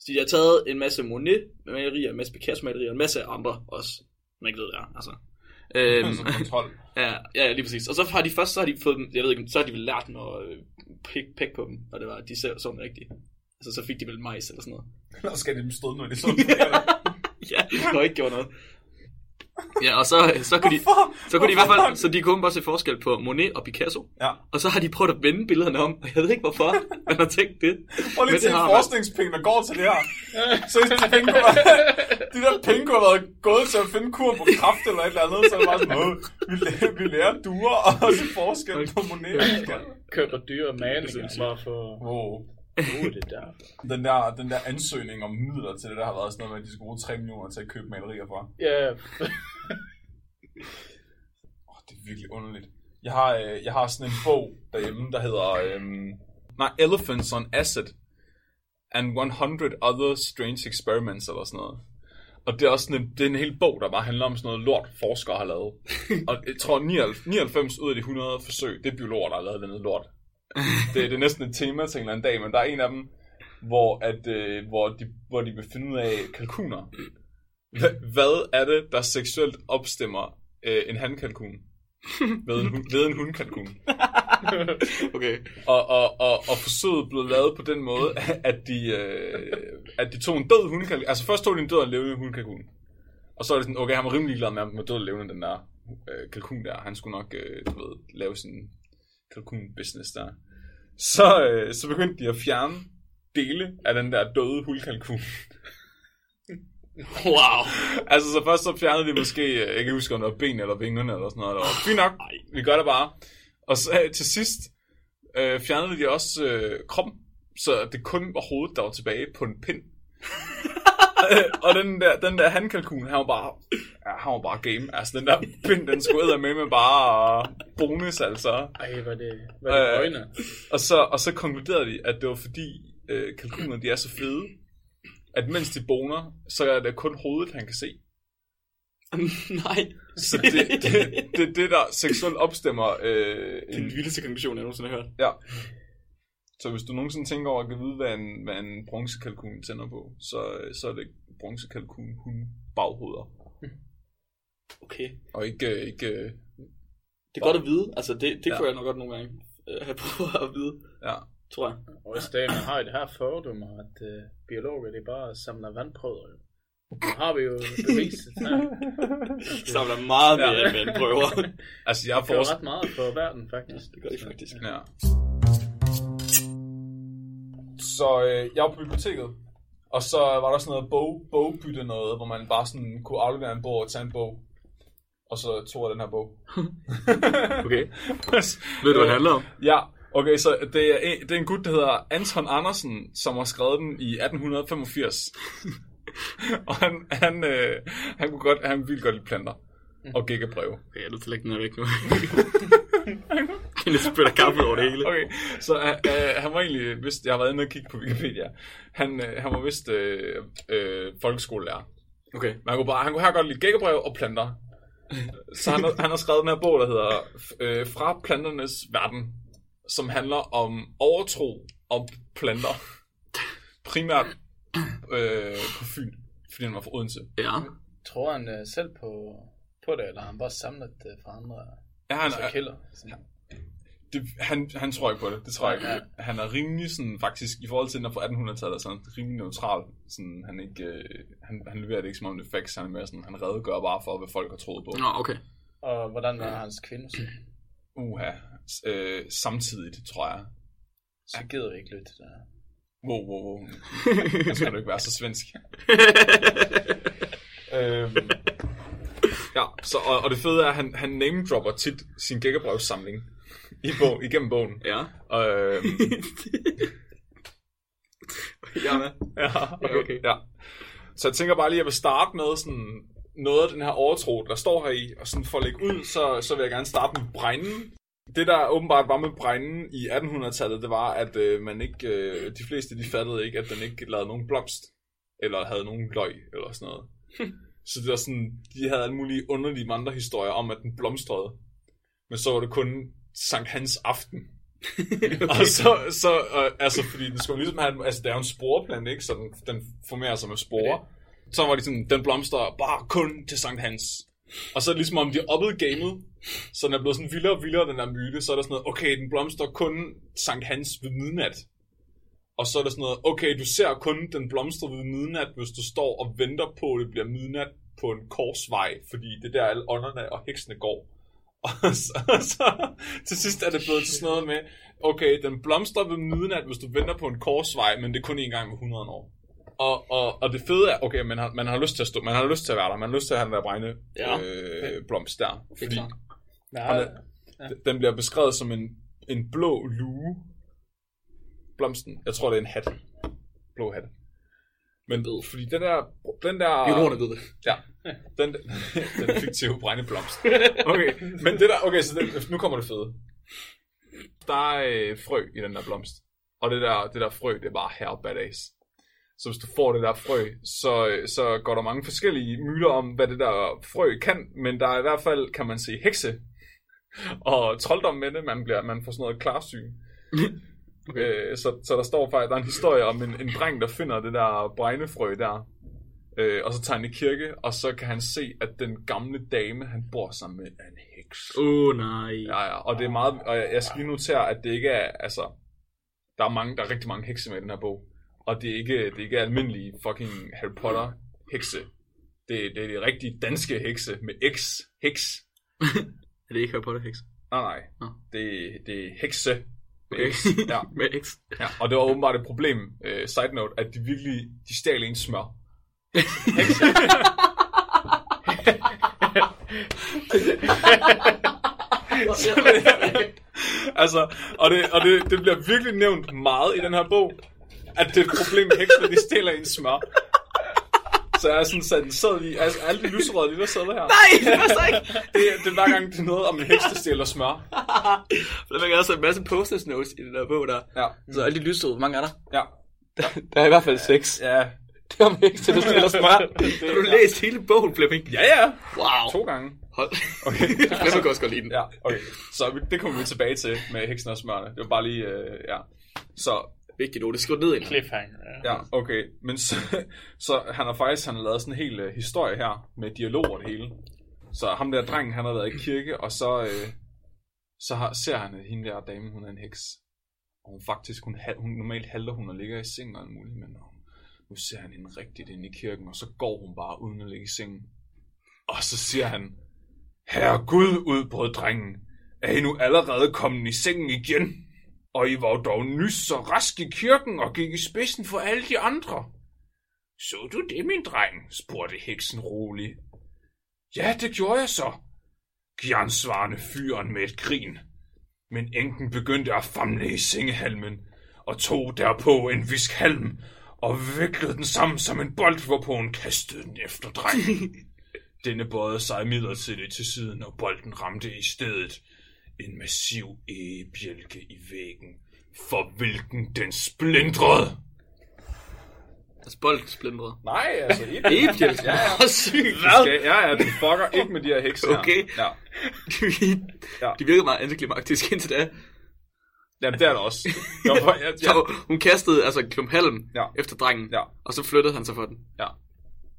Så de har taget en masse Monet-malerier, en masse Picasso-malerier, en masse andre også. Man ikke ved, det er. Altså. Øhm, Som kontrol. Ja, ja, lige præcis. Og så har de først, så har de fået dem, jeg ved ikke, så har de vel lært dem at øh, pæk, pæk på dem, og det var, de så sådan rigtigt. Altså, så fik de vel majs eller sådan noget. Og skal de dem støde, når de så ja, de har ikke gjort noget. Ja, og så, så kunne de, så kunne de i hvert fald, så de kunne bare se forskel på Monet og Picasso. Ja. Og så har de prøvet at vende billederne om, og jeg ved ikke hvorfor, man har tænkt det. Prøv lige til forskningspenge, der går til det her. Så de, penge, de der penge kunne have været gået til at finde kur på kraft eller et eller andet, så er det bare sådan, "Åh, vi lærer, vi lærer duer og se forskel på Monet. og Picasso." Køber dyre maninger bare for Wow. Bruge det der. Den der, den der ansøgning om midler til det, der har været sådan noget med, at de skulle bruge 3 millioner til at købe malerier fra. Ja, Oh, det er virkelig underligt. Jeg har, øh, jeg har sådan en bog derhjemme, der hedder øhm, nej, Elephants on Acid and 100 Other Strange Experiments eller sådan noget. Og det er også sådan en, det er en hel bog, der bare handler om sådan noget lort, forskere har lavet. Og jeg tror, 99, 99 ud af de 100 forsøg, det er biologer, der har lavet den lort. Det, det er næsten et tema til en eller anden dag, men der er en af dem, hvor, at, øh, hvor, de, hvor de vil finde ud af kalkuner. Hva- Hvad er det, der seksuelt opstemmer øh, en handkalkun ved en, hu- ved en hundkalkun? Okay. Og, og, og, og forsøget blev lavet på den måde, at de, øh, at de tog en død hundkalkun. Altså først tog de en død og en levende hundkalkun. Og så er det sådan, okay, han var rimelig glad med, var død og levende, den der øh, kalkun der. Han skulle nok, øh, du ved, lave sin kalkun-business der. Så, øh, så begyndte de at fjerne dele af den der døde hundkalkun. Wow. Altså, så først så fjernede de måske, øh, jeg kan ikke huske, om det var ben eller vingerne eller sådan noget. Og fint nok, vi gør det bare. Og så øh, til sidst, øh, fjernede de også øh, kroppen, så det kun var hovedet, der var tilbage på en pind. Og den der, den der handkalkun, han var bare, ja, han var bare game. Altså, den der pind, den skulle med med bare bonus, altså. Ej, hvad er det, hvad er det Øh? Og så, og så konkluderede de, at det var fordi øh, kalkuner, de er så fede, at mens de boner, så er det kun hovedet, han kan se. Nej. Så det er det, det, det, der seksuelt opstemmer øh, Det er en, den vildeste konklusion, jeg nogensinde har hørt. Ja. Så hvis du nogensinde tænker over at kan vide, hvad en, hvad en bronzekalkun tænder på, så, så er det bronzekalkun hun baghoveder. Okay. Og ikke, øh, ikke øh, Det er godt at vide. Altså, det, det Ja. kunne jeg nok godt nogle gange øh, have prøvet at vide, ja. tror jeg. Og i stedet har I det her fordom, at uh, biologer, det bare samler vandprøver. Nu har vi jo beviset. Så er der meget mere Ja. end prøver. Altså, jeg Det gør får... ret meget for verden, faktisk. det gør det faktisk. Ja. Så øh, jeg var på biblioteket, og så var der sådan noget bog, bogbytte noget, hvor man bare sådan kunne aflevere en bog og tage en bog. Og så tog jeg den her bog. Okay. Ved du, hvad det handler om? Ja, okay, så det er, en, det er en gut, der hedder Anton Andersen, som har skrevet den i 1885. og han, han, øh, han, kunne godt, han ville godt lide planter og gækkebreve. Jeg er nødt til at lægge den her væk nu. Kenneth spytter kaffe over det hele. Okay, så øh, øh, han var egentlig, hvis jeg har været inde og kigge på Wikipedia, han, øh, han var vist øh, øh, folkeskolelærer. Okay. Men han kunne, bare, han kunne her godt lide gækkebrev og planter. Så han, har- han har skrevet den her bog, der hedder øh, Fra planternes verden, som handler om overtro om planter. Primært øh, på Fyn, fordi han var fra Odense. Ja. Tror han uh, selv på, på det, eller har han bare samlet det fra andre Ja, han, altså, kilder? Sådan. Det, han, han tror ikke på det. Det tror jeg ikke. Han er rimelig sådan, faktisk, i forhold til den er fra 1800-tallet, så er han rimelig neutral. Sådan, han, ikke, øh, han, han leverer det ikke som om det facts, han er mere sådan, han redegør bare for, hvad folk har troet på. Nå, okay. Og hvordan var hans kvindesyn? Uha. Øh, samtidigt, tror jeg. Så gider vi ikke lytte til det her. Wow, wow, wow. Nu skal du ikke være så svensk. øhm, ja, så, og, og det fede er, at han, han name-dropper tit sin gækkebrevssamling i bog, igennem bogen. Ja. Og, øhm, Ja, med. ja, okay. okay. ja. Så jeg tænker bare lige, at jeg vil starte med sådan noget af den her overtro, der står her i, og sådan for at lægge ud, så, så vil jeg gerne starte med brænden. Det, der åbenbart var med brænden i 1800-tallet, det var, at øh, man ikke, øh, de fleste de fattede ikke, at den ikke lavede nogen blomst, eller havde nogen løg, eller sådan noget. så det var sådan, de havde alle mulige underlige andre historier om, at den blomstrede. Men så var det kun Sankt Hans aften. og så, så øh, altså, fordi den skulle ligesom have, altså, det er jo en sporeplante, ikke? Så den, den formerer sig med sporer. Så var de sådan, den blomster bare kun til Sankt Hans. Og så det ligesom om, de oppede gamet, så den er blevet sådan vildere og vildere, den der myte. Så er der sådan noget, okay, den blomster kun Sankt Hans ved midnat. Og så er der sådan noget, okay, du ser kun den blomster ved midnat, hvis du står og venter på, at det bliver midnat på en korsvej, fordi det er der alle ånderne og heksene går. Og så, så til sidst er det blevet til sådan noget med, okay, den blomstrer ved midnat, hvis du venter på en korsvej, men det er kun en gang med 100 år. Og, og, og det fede er, okay, man har, man har lyst til at stå, man har lyst til at være der, man har lyst til at have den der brændende Ja. øh, blomst der. Fordi. Ja, den, den bliver beskrevet som en, en blå lue. Blomsten, jeg tror det er en hat. Blå hat. Men fordi den der, den der... Biologerne ved det. Ja, den, den fiktive brændeblomst. Okay, men det der, okay, så den, nu kommer det fede. Der er øh, frø i den der blomst. Og det der, det der frø, det er bare her badass. Så hvis du får det der frø, så, øh, så går der mange forskellige myter om, hvad det der frø kan, men der er i hvert fald, kan man se hekse og trolddom med det. Man, bliver, man får sådan noget klarsyn. Okay. Øh, så, så der står faktisk, der er en historie om en, en dreng, der finder det der bregnefrø der, øh, og så tager han i kirke, og så kan han se, at den gamle dame, han bor sammen med, er en heks. Åh, oh, nej. Ja, ja, og det er meget, og jeg, jeg skal lige notere, at det ikke er, altså, der er mange, der er rigtig mange hekse med i den her bog, og det er ikke, det er ikke almindelige fucking Harry Potter hekse. Det, det er de rigtige danske hekse med X, heks. Er det ikke Harry Potter heks? Nej, nej, det, det er hekse med. X. Ja. Med X. Ja, og det var åbenbart et problem, uh, side note, at de virkelig, de stjal ens smør. altså, og det, og det, det bliver virkelig nævnt meget i den her bog, at det er et problem med heksene, de stjæler en smør. Så jeg er sådan sat en sæd i, altså alle de lyserøde lille sædler her. Nej, det er så ikke. Det, det er hver gang, det er noget om en heks, der stjæler smør. Der er også en masse post notes i den der bog der. Ja, Så alle de lyserøde, hvor mange er der? ja, Der er i hvert fald seks. ja. Det er om ikke til, der stiller smør. Har du læst hele bogen, Flemming? Ja, ja. Wow. To gange. Hold. Okay. Flemming kan også godt lide den. Ja, okay. Så det kommer vi tilbage til med heksen og smørene. Det var bare lige, øh, ja. Så Vigtigt ord, det skriver ned i. Cliffhanger, ja. Ja, okay. Men så, så han har faktisk han har lavet sådan en hel uh, historie her med dialog og det hele. Så ham der drengen, han har været i kirke, og så, øh, så har, ser han, at hende der dame, hun er en heks. Og hun faktisk, hun, hun normalt halter hun og ligger i sengen og alt muligt, men øh, nu ser han hende rigtigt ind i kirken, og så går hun bare uden at ligge i sengen. Og så siger han, Herre Gud, udbrød drengen, er I nu allerede kommet i sengen igen? Og I var dog nys så rask i kirken og gik i spidsen for alle de andre. Så du det, min dreng? spurgte heksen roligt. Ja, det gjorde jeg så, Gjernsvarende fyren med et grin. Men enken begyndte at famle i sengehalmen, og tog derpå en visk halm, og viklede den sammen som en bold, hvorpå hun kastede den efter drengen. Denne bøjede sig midlertidigt til siden, og bolden ramte i stedet en massiv egebjælke i væggen, for hvilken den splindrede. Altså boldsplindret. Nej, altså ikke. Egebjælk. Ja, ja. Sygt. Skal, ja, ja, du fucker ikke med de her hekse her. Okay. Ja. Ja. De virkede meget antiklimaktisk indtil da. ja, det er det også. Jeg, var- jeg, jeg, Så hun kastede altså en klump halm Ja. efter drengen, ja, og så flyttede han sig for den. ja.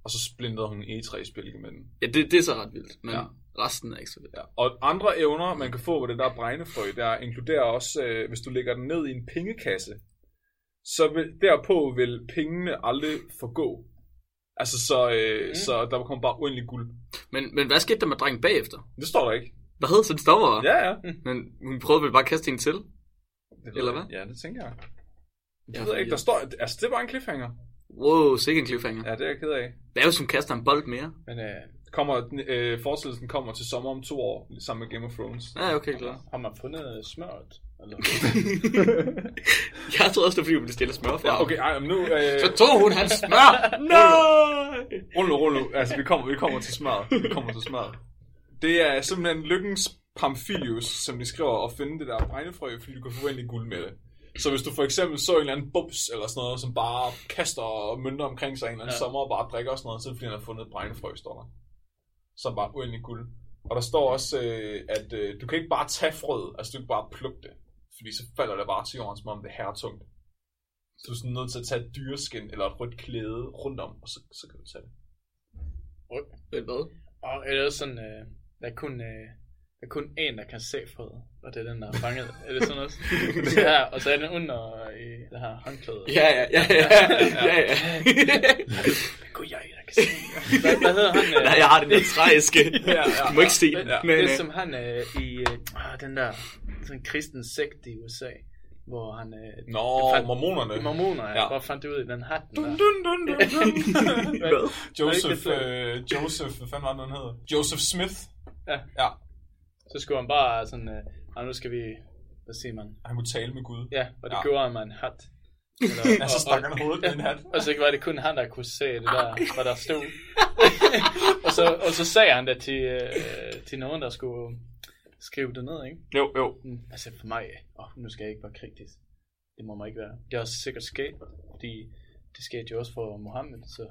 Og så splindrede hun en E3-spilke med den. Ja, det, det er så ret vildt, men Ja. Resten er ikke så vildt. Ja. Og andre evner, man kan få ved det der bregnefrø, der inkluderer også, øh, hvis du lægger den ned i en pengekasse, så vil, derpå vil pengene aldrig forgå. Altså, så, øh, mm. så der kommer bare uendelig guld. Men, men hvad skete der med drengen bagefter? Det står der ikke. Hvad så den stopper? Ja, ja. Men hun prøvede vel bare at kaste hende til? Det Eller jeg. hvad? Ja, det tænker jeg. Det Ja, ved jeg ikke. Der står, altså, det var en cliffhanger. Wow, sikke en cliffhanger. Ja. Det er jeg ked af. Hvad hvis hun kaster en bold mere? Men øh, Kommer, øh, forestillelsen kommer til sommer om to år, sammen med Game of Thrones. Ja, okay, klar. har man fundet smøret? Eller? Jeg tror også, det er fordi, hun ville stille smør for Ja, okay, ej, men nu... Øh, Så tog hun hans smør! Nej! Rul nu, rul nu. Altså, vi kommer, vi kommer til smøret. Vi kommer til smøret. Det er simpelthen lykkens Pamphilius, som de skriver, at finde det der bregnefrø, fordi du kan få endelig guld med det. Så hvis du for eksempel så en eller anden bums eller sådan noget, som bare kaster mønter omkring sig en eller anden ja. Sommer og bare drikker og sådan noget, så er det fordi han har fundet et bregnefrø, står der. Som bare uendelig guld. Og der står også, øh, at øh, du kan ikke bare tage frøet, altså du kan ikke bare plukke det, fordi så falder det bare til jorden, som om det er hertungt. Så du er sådan nødt til at tage et dyreskin eller et rødt klæde rundt om, og så, så kan du tage det. Ved hvad? Og er det også sådan, øh, der er kun, øh, der er kun en, der kan se frøet, og det er den, der er fanget. er det sådan også? ja, og så er den under i det her håndklæde. Ja, ja, ja, ja, ja, ja. Det kunne jeg, der kan se. Hvad, hvad hedder han? Øh, Nej, jeg har den der træske. Ja, ja. Du må ikke se den. Ja. Men, det øh, er som han øh, i øh, ah, den der sådan en kristen sekt i USA, hvor han... Øh, Nå, fandt- mormonerne. Mormoner, ja. Hvor fandt det ud i den hat? Dun, dun, dun, dun? Joseph, øh, Joseph, hvad fanden var det, han hedder? Joseph Smith. Ja. Ja, Så skulle han bare sådan, øh, nu skal vi, hvad siger man? han kunne tale med Gud. Ja, og det Ja. ja. gjorde han med en hat. Eller, Ja, så stak han hovedet med en hat. Og så var det kun han, der kunne se det der, hvad der stod. og, så, og så sagde han det til, øh, til nogen, der skulle skrive det ned, ikke? Jo, jo. Mm, Altså for mig, åh, nu skal jeg ikke være kritisk. Det må man ikke være. Det er også sikkert sket, fordi det skete jo også for Mohammed, så...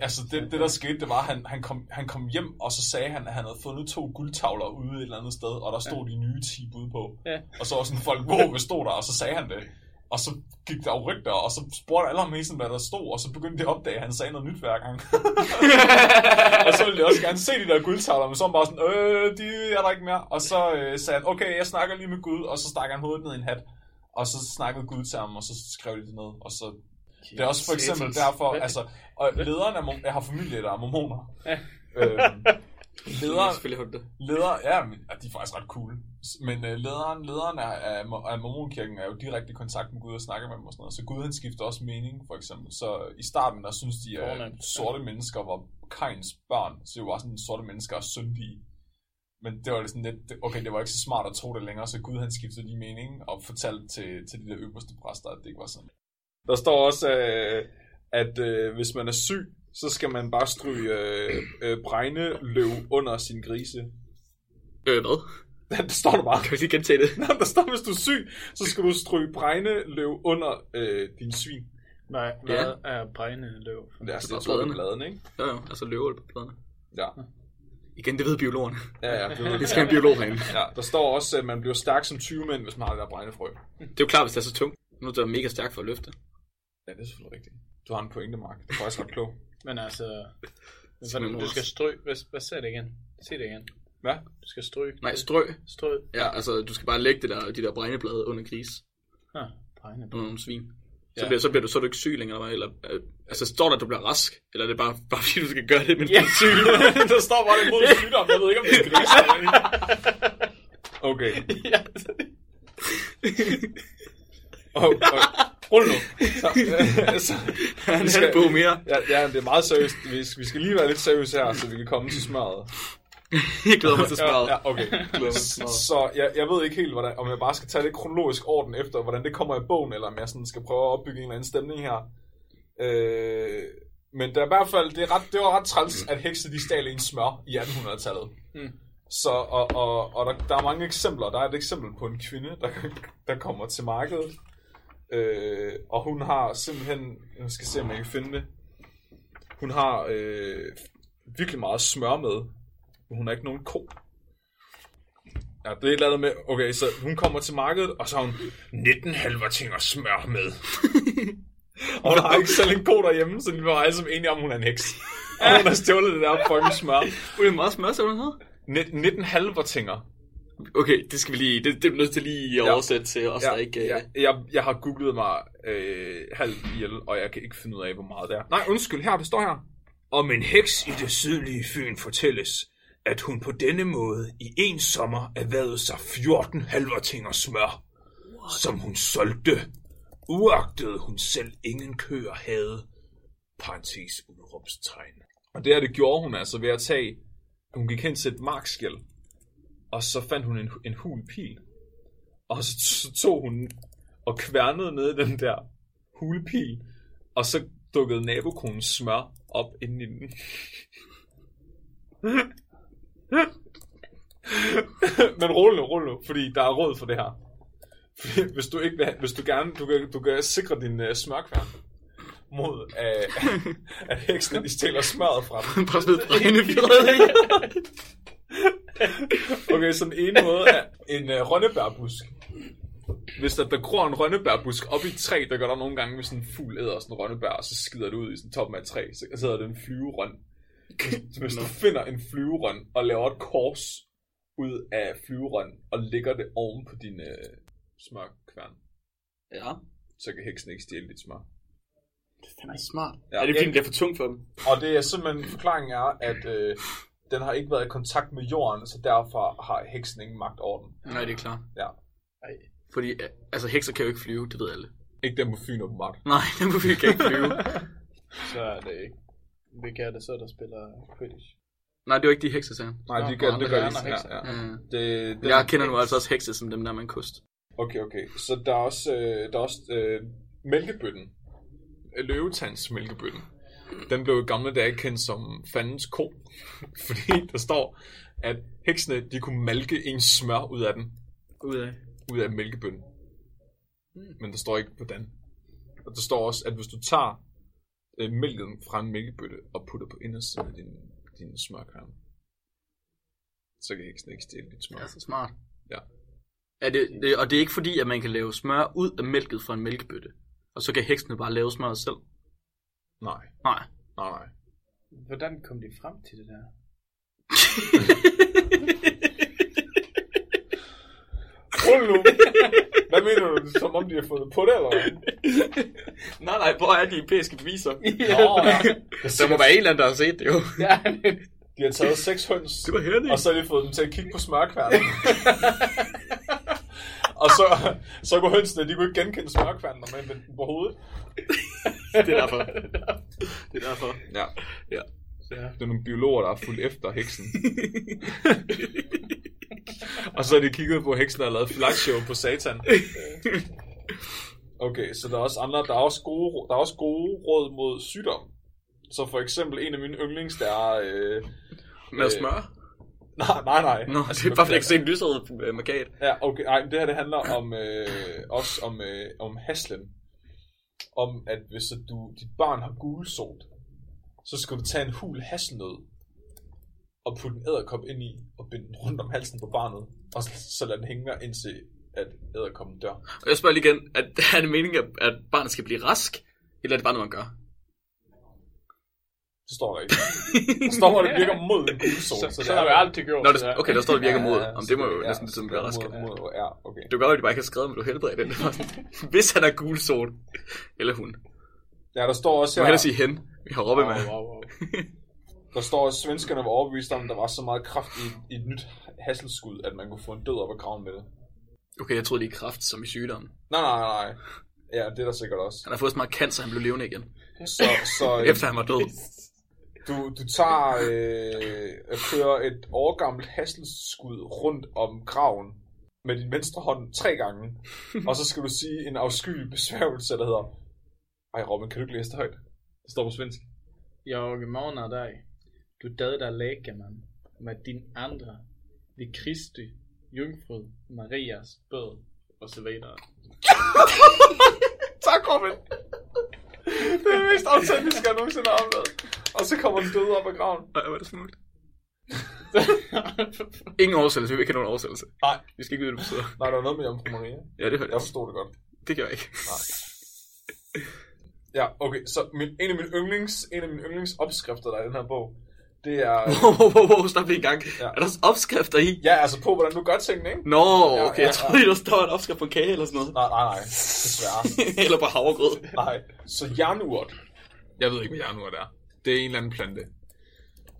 Altså, det, det der skete, det var, at han, han, kom, han kom hjem, og så sagde han, at han havde fundet to guldtavler ude et eller andet sted, og der stod de nye 10 bud på. Ja. Og så var sådan folk, wow, hvad stod der? Og så sagde han det. Og så gik der jo rygter, og så spurgte alle ham hele tiden, hvad der stod, og så begyndte de at opdage, at han sagde noget nyt hver gang. og så ville de også gerne se de der guldtavler, men så var bare sådan, øh, de er der ikke mere. Og så øh, sagde han, okay, jeg snakker lige med Gud, og så stak han hovedet ned i en hat. Og så snakkede Gud til ham, og så skrev de det ned, og så det er også for eksempel derfor, altså, og lederen af, jeg har familie, der er mormoner. Ja. Øhm, det. leder, ja, men, ja, de er faktisk ret cool. Men øh, lederen, lederen af, af, af mormonkirken er jo direkte i kontakt med Gud og snakker med dem og sådan noget. Så Gud han skifter også mening, for eksempel. Så i starten, der synes de, at Fornemt. sorte mennesker var Kains børn. Så det var sådan, at sorte mennesker er syndige. Men det var sådan lidt, det- okay, det var ikke så smart at tro det længere, så Gud han skiftede lige mening og fortalte til, til de der øverste præster, at det ikke var sådan. Der står også, øh, at øh, hvis man er syg, så skal man bare stryge øh, øh, bregneløv under sin grise. Øh, hvad? Det står der bare. Kan vi lige gentage det? Nå, der står, hvis du er syg, så skal du stryge bregneløv under øh, din svin. Nej, hvad Ja. er bregnende løv? Det er altså, det bladene. bladene, ikke? Jo, jo, altså løver på pladerne. Ja. Igen, det ved biologerne. Ja, ja. Det, Det skal en biolog herinde. ja, der står også, at man bliver stærk som 20 mænd, hvis man har det der bregnefrø. Det er jo klart, hvis det er så tungt. Nu er det mega stærkt for at løfte. Ja, det er selvfølgelig rigtigt. Du har en pointe, Mark. Det er faktisk ret klog. Men altså, man du skal stryge, hvad, hvad sagde det igen? Sig det igen. Hvad? Du skal stryge. Nej, strø. Strø. Ja, altså, du skal bare lægge det der, de der bregneblade under gris. Ah, bregnende Under nogle svin. Så, Ja. bliver, så, bliver du, så er du ikke syg længere, eller, eller øh, altså står der, at du bliver rask, eller er det bare, bare fordi du skal gøre det, men du er syg? der står bare det mod sygdom. Jeg ved ikke, om det er gris. Okay. ja, Og, og, rul nu. Så, øh, så, Han vi er på mere. Ja, ja, det er meget seriøst. Vi skal, vi skal lige være lidt seriøse her, så vi kan komme til smøret. Jeg glæder mig til smøret. Ja, ja okay. Så jeg, jeg ved ikke helt, hvordan, om jeg bare skal tage det kronologisk orden efter, hvordan det kommer i bogen, eller om jeg sådan skal prøve at opbygge en eller anden stemning her. Øh, men det er i hvert fald, det, er ret, det var ret træls, at hekse de stjal en smør i 1800-tallet. Mm. Så, og, og, og der, der er mange eksempler. Der er et eksempel på en kvinde, der, der kommer til markedet. Øh, og hun har simpelthen, jeg skal se, om jeg kan finde det. Hun har øh, virkelig meget smør med. Men hun har ikke nogen ko. Ja, det er et eller andet med, okay, så hun kommer til markedet, og så har hun 19 halvertinger smør med. og hun har ikke selv en ko derhjemme, så de var alle sammen enige om, hun er en heks. Og hun har stjålet det der fucking smør. Det er meget smør, så hun. Ni- 19 halvertinger. Okay, det skal vi lige, det, det er vi nødt til lige at Ja. oversætte til os, der ikke... ja, øh, jeg, jeg har googlet mig øh, halv ihjel, og jeg kan ikke finde ud af, hvor meget det er. Nej, undskyld, her, det står her. Om en heks i det sydlige Fyn fortælles, at hun på denne måde i en sommer erhvervede sig 14 halvertinger smør, som hun solgte, uagtet hun selv ingen køer havde. Parentes udråbstegn. Og det her, det gjorde hun altså ved at tage, hun gik hen til et markskæld, og så fandt hun en, en hul pil, og så, så tog hun og kværnede ned i den der hulepil, og så dukkede nabokonens smør op inden i den. Men rolig nu, rolig nu, fordi der er råd for det her. Hvis du ikke vil, hvis du gerne, du kan, du kan sikre din uh, smørkværn mod, uh, at heksene de stjæler smøret fra dem. Bare smid brændefjøret i. Okay, så den ene måde er en uh, rønnebærbusk. Hvis der, der gror en rønnebærbusk op i et træ, der gør der nogle gange, hvis sådan en fugl æder sådan en rønnebær, og så skider det ud i sådan toppen af et træ, så hedder det en flyverøn. Så hvis du finder en flyverøn og laver et kors ud af flyverøn og lægger det oven på din uh, smørkværn, Ja, så kan heksen ikke stjæle dit smør. det er smart. Ja, Ja, er det fordi, det er for tungt for dem? Og det er simpelthen, forklaringen er, at øh, den har ikke været i kontakt med jorden, så derfor har heksen ingen magt over den. Nej, det er klart. Ja. Fordi, øh, altså hekser kan jo ikke flyve, det ved alle. Ikke dem på Fyn, åbenbart. Nej, dem kan vi kan ikke flyve. Så er det ikke. Hvilke er det så, der spiller Quidditch? Nej, det er jo ikke de hekser, sagde. Nej, de gør, det gør er de. Ja, hekser. ja. Øh, Det, det, Jeg kender nu altså også hekse som dem der med en kost. Okay, okay. Så der er også, øh, der er også øh, mælkebøtten. Løvetands mælkebøtten. Den blev i gamle dage kendt som fandens ko. Fordi der står, at heksene de kunne malke en smør ud af den. Ud af. ud af mælkebønnen. Men der står ikke hvordan. Og der står også, at hvis du tager øh, mælken fra en mælkebøtte og putter på indersiden af din, din smørkværn, så kan heksen ikke stjæle dit smør. Det er så smart. Ja. Er det, det, og det er ikke fordi, at man kan lave smør ud af mælket fra en mælkebøtte. Og så kan heksene bare lave smøret selv. Nej, Nej. nej, nej. Hvordan kom de frem til det der? Rul nu! Hvad mener du? Som om de har fået på det, eller hvad? nej, nej, hvor er de europæiske beviser? Nå, ja. Der må være en eller anden, der har set det jo. Ja, De har taget seks høns, Det var herligt. og så har de fået dem til at kigge på smørkværnen. og så, så kunne hønsene, de kunne ikke genkende smørkværnen, når man vendte den på hovedet. Det er derfor. Det er derfor. Ja. Ja. Det er nogle biologer, der har fulgt efter heksen. Og så har de kigget på heksen og lavet flagshow på satan. Okay, så der er også andre, der er også gode, der er også gode råd mod sygdom. Så for eksempel en af mine yndlings, der er... Øh, Med smør? nej, nej, nej. Nå, det er bare fordi, jeg kan se en lyseret øh, markat. Ja, okay, nej, det her det handler om, øh, også om, øh, om haslen. Om, at hvis at du, dit barn har gulsot, så skal du tage en hul hasselnød og putte en æderkop ind i og binde den rundt om halsen på barnet, og så, lade den hænge der, indtil at æderkoppen dør. Og jeg spørger lige igen, at er det meningen, at- at barnet skal blive rask? Eller er det bare noget, man gør? Det står der ikke. Der står, at det virker mod en gulsot. Så, det så er- har vi aldrig gjort Nå, det det, der. okay, der står, det virker mod. Om det må jo ja, næsten betyde, at man bliver rask. mod- mod- Ja, okay. Det kan godt at de bare ikke har skrevet, at du helbreder i den. Det Hvis han er gul sort. Eller hun. Ja, der står også her, hellere sige hen. Vi har Robbe med. Wow, wow, wow. der står, at svenskerne var overbevist om, at der var så meget kraft i, i et nyt hasselskud, at man kunne få en død op ad graven med det. Okay, jeg troede lige kraft som i sygdommen. Nej, nej, nej. Ja, det er der sikkert også. Han har fået så meget cancer, han blev levende igen. Så, så Efter han var død. Du, du tager øh, og kører et årgammelt hasselskud rundt om graven med din venstre hånd tre gange. og så skal du sige en afskyelig besværgelse, der hedder... Ej, Robin, kan du ikke læse det højt? Det står på svensk. Jag manar dig, du dödar lekemän med din andra vid Kristi jungfru Marias böd och så vidare. Tak, Robin! det er det mest autentiske, jeg nogensinde har oplevet. Og så kommer den døde op ad graven. Ej, hvor er det smukt. Ingen oversættelse, vi vil ikke have nogen oversættelse. Nej. Vi skal ikke vide, hvad det betyder. Nej, der var noget med Jomfru Maria. Ja, det hørte Jeg jeg. forstod det godt. Det gør jeg ikke. Ja, okay, så min, en af mine yndlings, en af mine yndlingsopskrifter, der er i den her bog, det er... Wow, wow, wow, wow, stop lige en gang. Ja. Er der opskrifter i? Ja, altså på, hvordan du gør tingene, ikke? Nå, Ja, okay, ja, jeg troede, der står en opskrift på en kage eller sådan noget. Nej, nej, nej, desværre. eller på havregrød. Nej, så jernurt. Jeg ved ikke, hvad jernurt er. Det er en eller anden plante.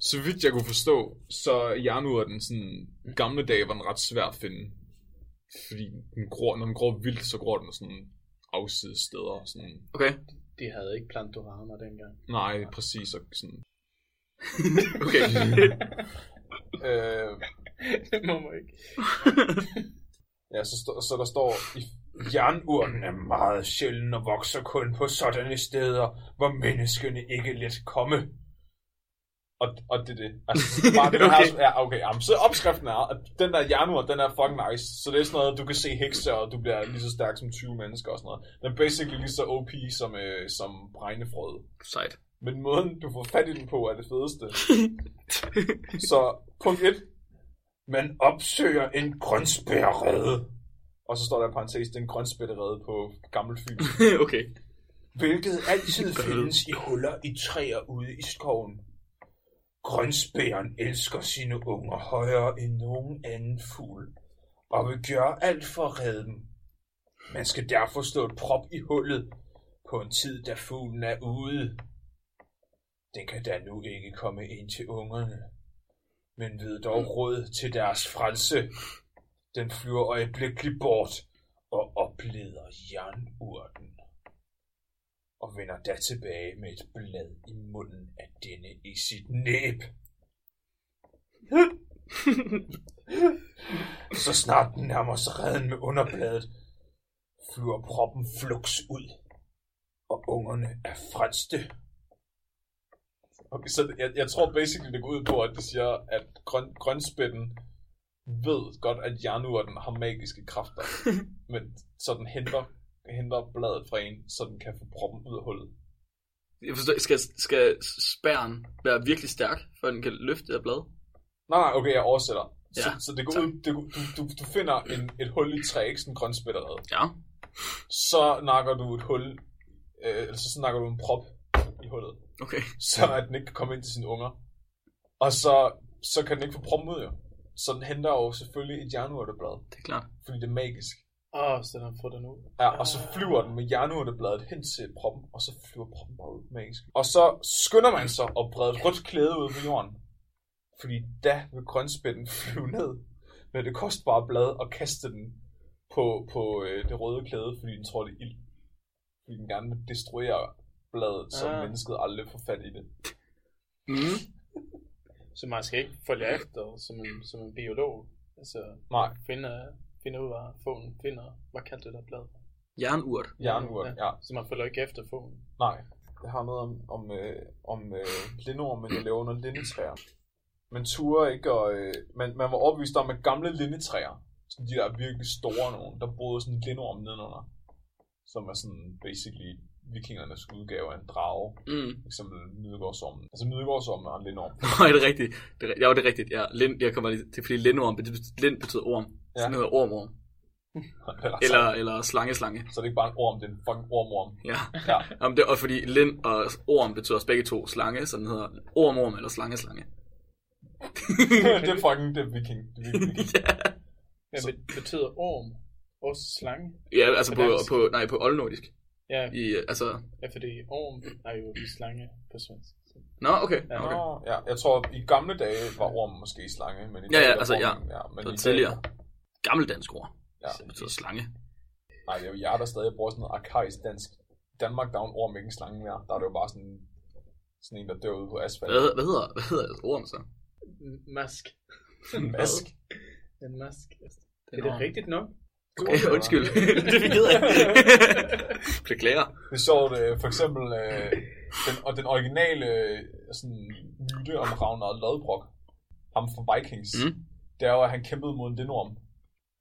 Så vidt jeg kunne forstå, så er jernurten sådan... Gamle dage var den ret svær at finde. Fordi den gror, når den gror vildt, så gror den sådan afsides steder. og Sådan, Okay, De havde ikke plantorama dengang. nej, præcis. Og sådan, okay. Øh, Det må man ikke. ja, så, stå, så der står, i jernurten er meget sjælden og vokser kun på sådanne steder, hvor menneskene ikke let komme. Og, og det er det. Altså, bare det, Okay. okay. ja, okay, jamen, så opskriften er, at den der jernurt, den er fucking nice. Så det er sådan noget, du kan se hekse, og du bliver lige så stærk som 20 mennesker og sådan noget. Den er basically lige så OP som, øh, som bregnefrøde. Sejt. Men måden, du får fat i den på, er det fedeste. Så punkt 1. Man opsøger en grønspærrede. Og så står der i parentes, det er en grønspærrede på gammel fyn. okay. Hvilket altid findes i huller i træer ude i skoven. Grønspæren elsker sine unger højere end nogen anden fugl, og vil gøre alt for at redde dem. Man skal derfor slå et prop i hullet på en tid, da fuglen er ude. Den kan da nu ikke komme ind til ungerne, men ved dog råd til deres frelse. Den flyver øjeblikkeligt bort og opleder jernurten og vender da tilbage med et blad i munden af denne i sit næb. Så snart den nærmer sig redden med underbladet, flyver proppen flux ud, og ungerne er frelste. Okay, så jeg, jeg tror basically, det går ud på, at det siger, at grøn, grønspætten ved godt, at jernurten har magiske kræfter, men så den henter, henter bladet fra en, så den kan få proppen ud af hullet. Jeg forstår, skal, skal spæren være virkelig stærk, før den kan løfte det her blad? Nej, nej, okay, jeg oversætter. Så, Ja, så det går tak. ud, det, du, du, du finder en, et hul i træ, ikke sådan grønspætterede. Ja. Så nakker du et hul, øh, eller så nakker du en prop i hullet, Okay. så at den ikke kan komme ind til sine unger. Og så, så kan den ikke få proppen ud, jo. Så den henter jo selvfølgelig et jernurteblad, Det er klart. fordi det er magisk. Åh, oh, så den får den ud. Ja, og så flyver den med jernurtebladet hen til proppen, og så flyver proppen bare ud magisk. Og så skynder man sig at brede et rødt klæde ud på jorden. Fordi da vil grønspætten flyve ned med det kostbare blad og kaste den på, på øh, det røde klæde, fordi den tror, det er ild. Fordi den gerne vil destruere bladet, så Ah. mennesket aldrig får fat i det. Mm. Så man skal ikke følge efter som en, som en biolog. Altså, Nej, finde, finde ud af foden, finder, hvad kaldte det der blad? Jernurt. jernurt, ja. Så man følger ikke efter foden. Nej, jeg har noget om, om, øh, om øh, lindorm, men jeg laver under lindetræer. Man turer ikke, og øh, man, man var overbevist om, at gamle lindetræer, sådan de der virkelig store nogen, der boede sådan en lindorm nedenunder, som er sådan basically vikingernes udgave af en drage. Mm. For eksempel Midgårdsormen. Altså Midgårdsormen er en lindorm. Nej, det er rigtigt. Det er, ja, det er rigtigt. Ja, lind, jeg kommer lige til, fordi lindorm, betyder, lind betyder orm. Ja. Sådan hedder ormorm. Eller, Eller, eller slange-slange. Så er det ikke bare en orm, det er en fucking ormorm. Ja. Ja. Jamen, det er også fordi lind og orm betyder også begge to slange, så den hedder ormorm eller slange-slange. det er fucking det er viking. Det er viking. ja. Be- betyder orm? Også slange? ja, altså på, på, nej, på oldnordisk. Ja, I, altså, ja, fordi orm er jo slange på svensk. Nå, okay. Ja. okay. Nå, ja, jeg tror, i gamle dage var orm måske slange, men i Ja, dag ja, er altså, ja. ormen- ja men Så i dag- tidligere. Gammeldansk ord. Ja. Det betyder slange. Nej, det er jo jer, der stadig bruger sådan noget arkaisk dansk. Danmark, der er en orm ikke en slange mere. Der er det jo bare sådan, sådan en, der dør ude på asfalt. Hvad, hvad hedder, hvad hedder orm så? Mask. En mask. En mask. Det Er det rigtigt nok? Okay, undskyld. det er vi af. Beklager. Det er sjovt, øh, for eksempel øh, den, og den originale øh, sådan, myte om Ragnar Lodbrok, ham fra Vikings, Mm. det er jo, at han kæmpede mod en lindorm.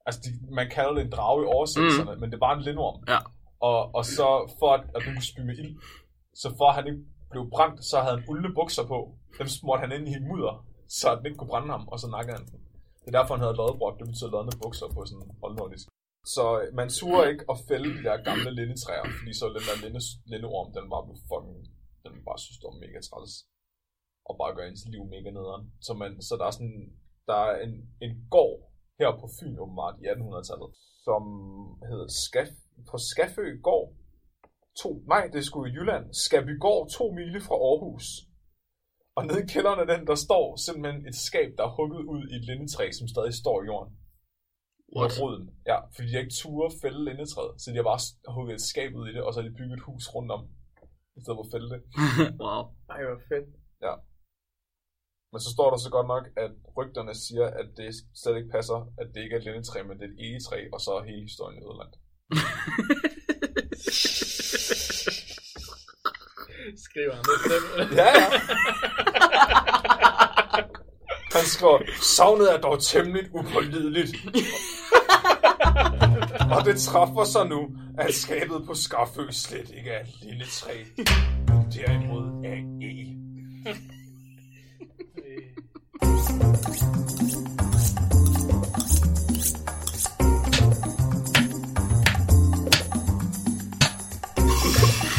Altså, de, man kalder det en drage i oversættelserne, mm. men det er bare en lindorm. Ja. Og, og så for at, at den kunne spy med ild, så for at han ikke blev brændt, så havde han uldne bukser på. Dem smurte han ind i mudder, så den ikke kunne brænde ham, og så nakkede han den. Det er derfor, han hedder lodbrok. Det betyder lodne bukser på sådan oldnordisk. Så øh, man turde ikke at fælde de der gamle lindetræer, fordi så den der linde, lindeorm, den var fucking, den bare synes, det var mega træls. Og bare gør ens liv mega nederen. Så, man, så der er sådan, der er en, en gård her på Fyn åbenbart i 1800-tallet, som hedder Skaf, på Skafø gård. To, nej, det skulle i Jylland. Skabygård, to mile fra Aarhus. Og nede i kælderen af den, der står simpelthen et skab, der er hugget ud i et lindetræ, som stadig står i jorden. What? Roden. Ja, fordi de ikke turde fælde lindetræet, så de har bare hugget et skab ud i det, og så har de bygget et hus rundt om, i stedet for at fælde det. wow. Ej, hvor fedt. Men så står der så godt nok, at rygterne siger, at det slet ikke passer, at det ikke er et lindetræ, men det er et egetræ, og så er hele historien ødelagt. Skriver han det selv? Ja, ja. Han skriver, savnet er dog temmelig upålideligt. og det træffer sig nu, at skabet på Skarfø slet ikke er et lille træ, men derimod er e.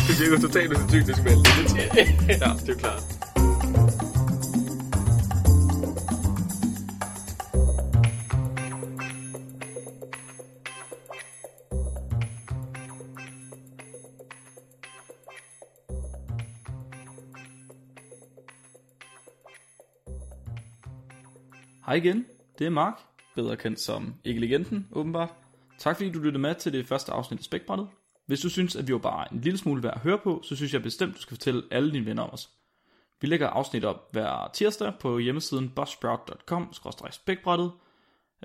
Det virker totalt usandsynligt, det skal være lidt til. Ja, det er klart. Hej igen, det er Mark, bedre kendt som Ikke Legenden, åbenbart. Tak fordi du lyttede med til det første afsnit af Spækbrættet. Hvis du synes, at vi var bare en lille smule værd at høre på, så synes jeg bestemt, du skal fortælle alle dine venner om os. Vi lægger afsnit op hver tirsdag på hjemmesiden buzzsprout.com-spækbrættet.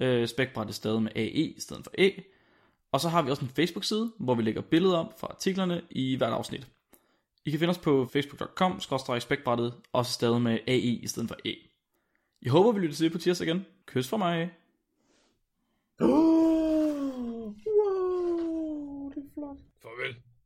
Øh, spækbrættet stadig med AE i stedet for A. Og så har vi også en Facebook-side, hvor vi lægger billeder op fra artiklerne i hvert afsnit. I kan finde os på facebook.com-spækbrættet, også stadig med AE i stedet for A. Jeg håber, vi lytter til det på tirsdag igen. Kys for mig. Uh!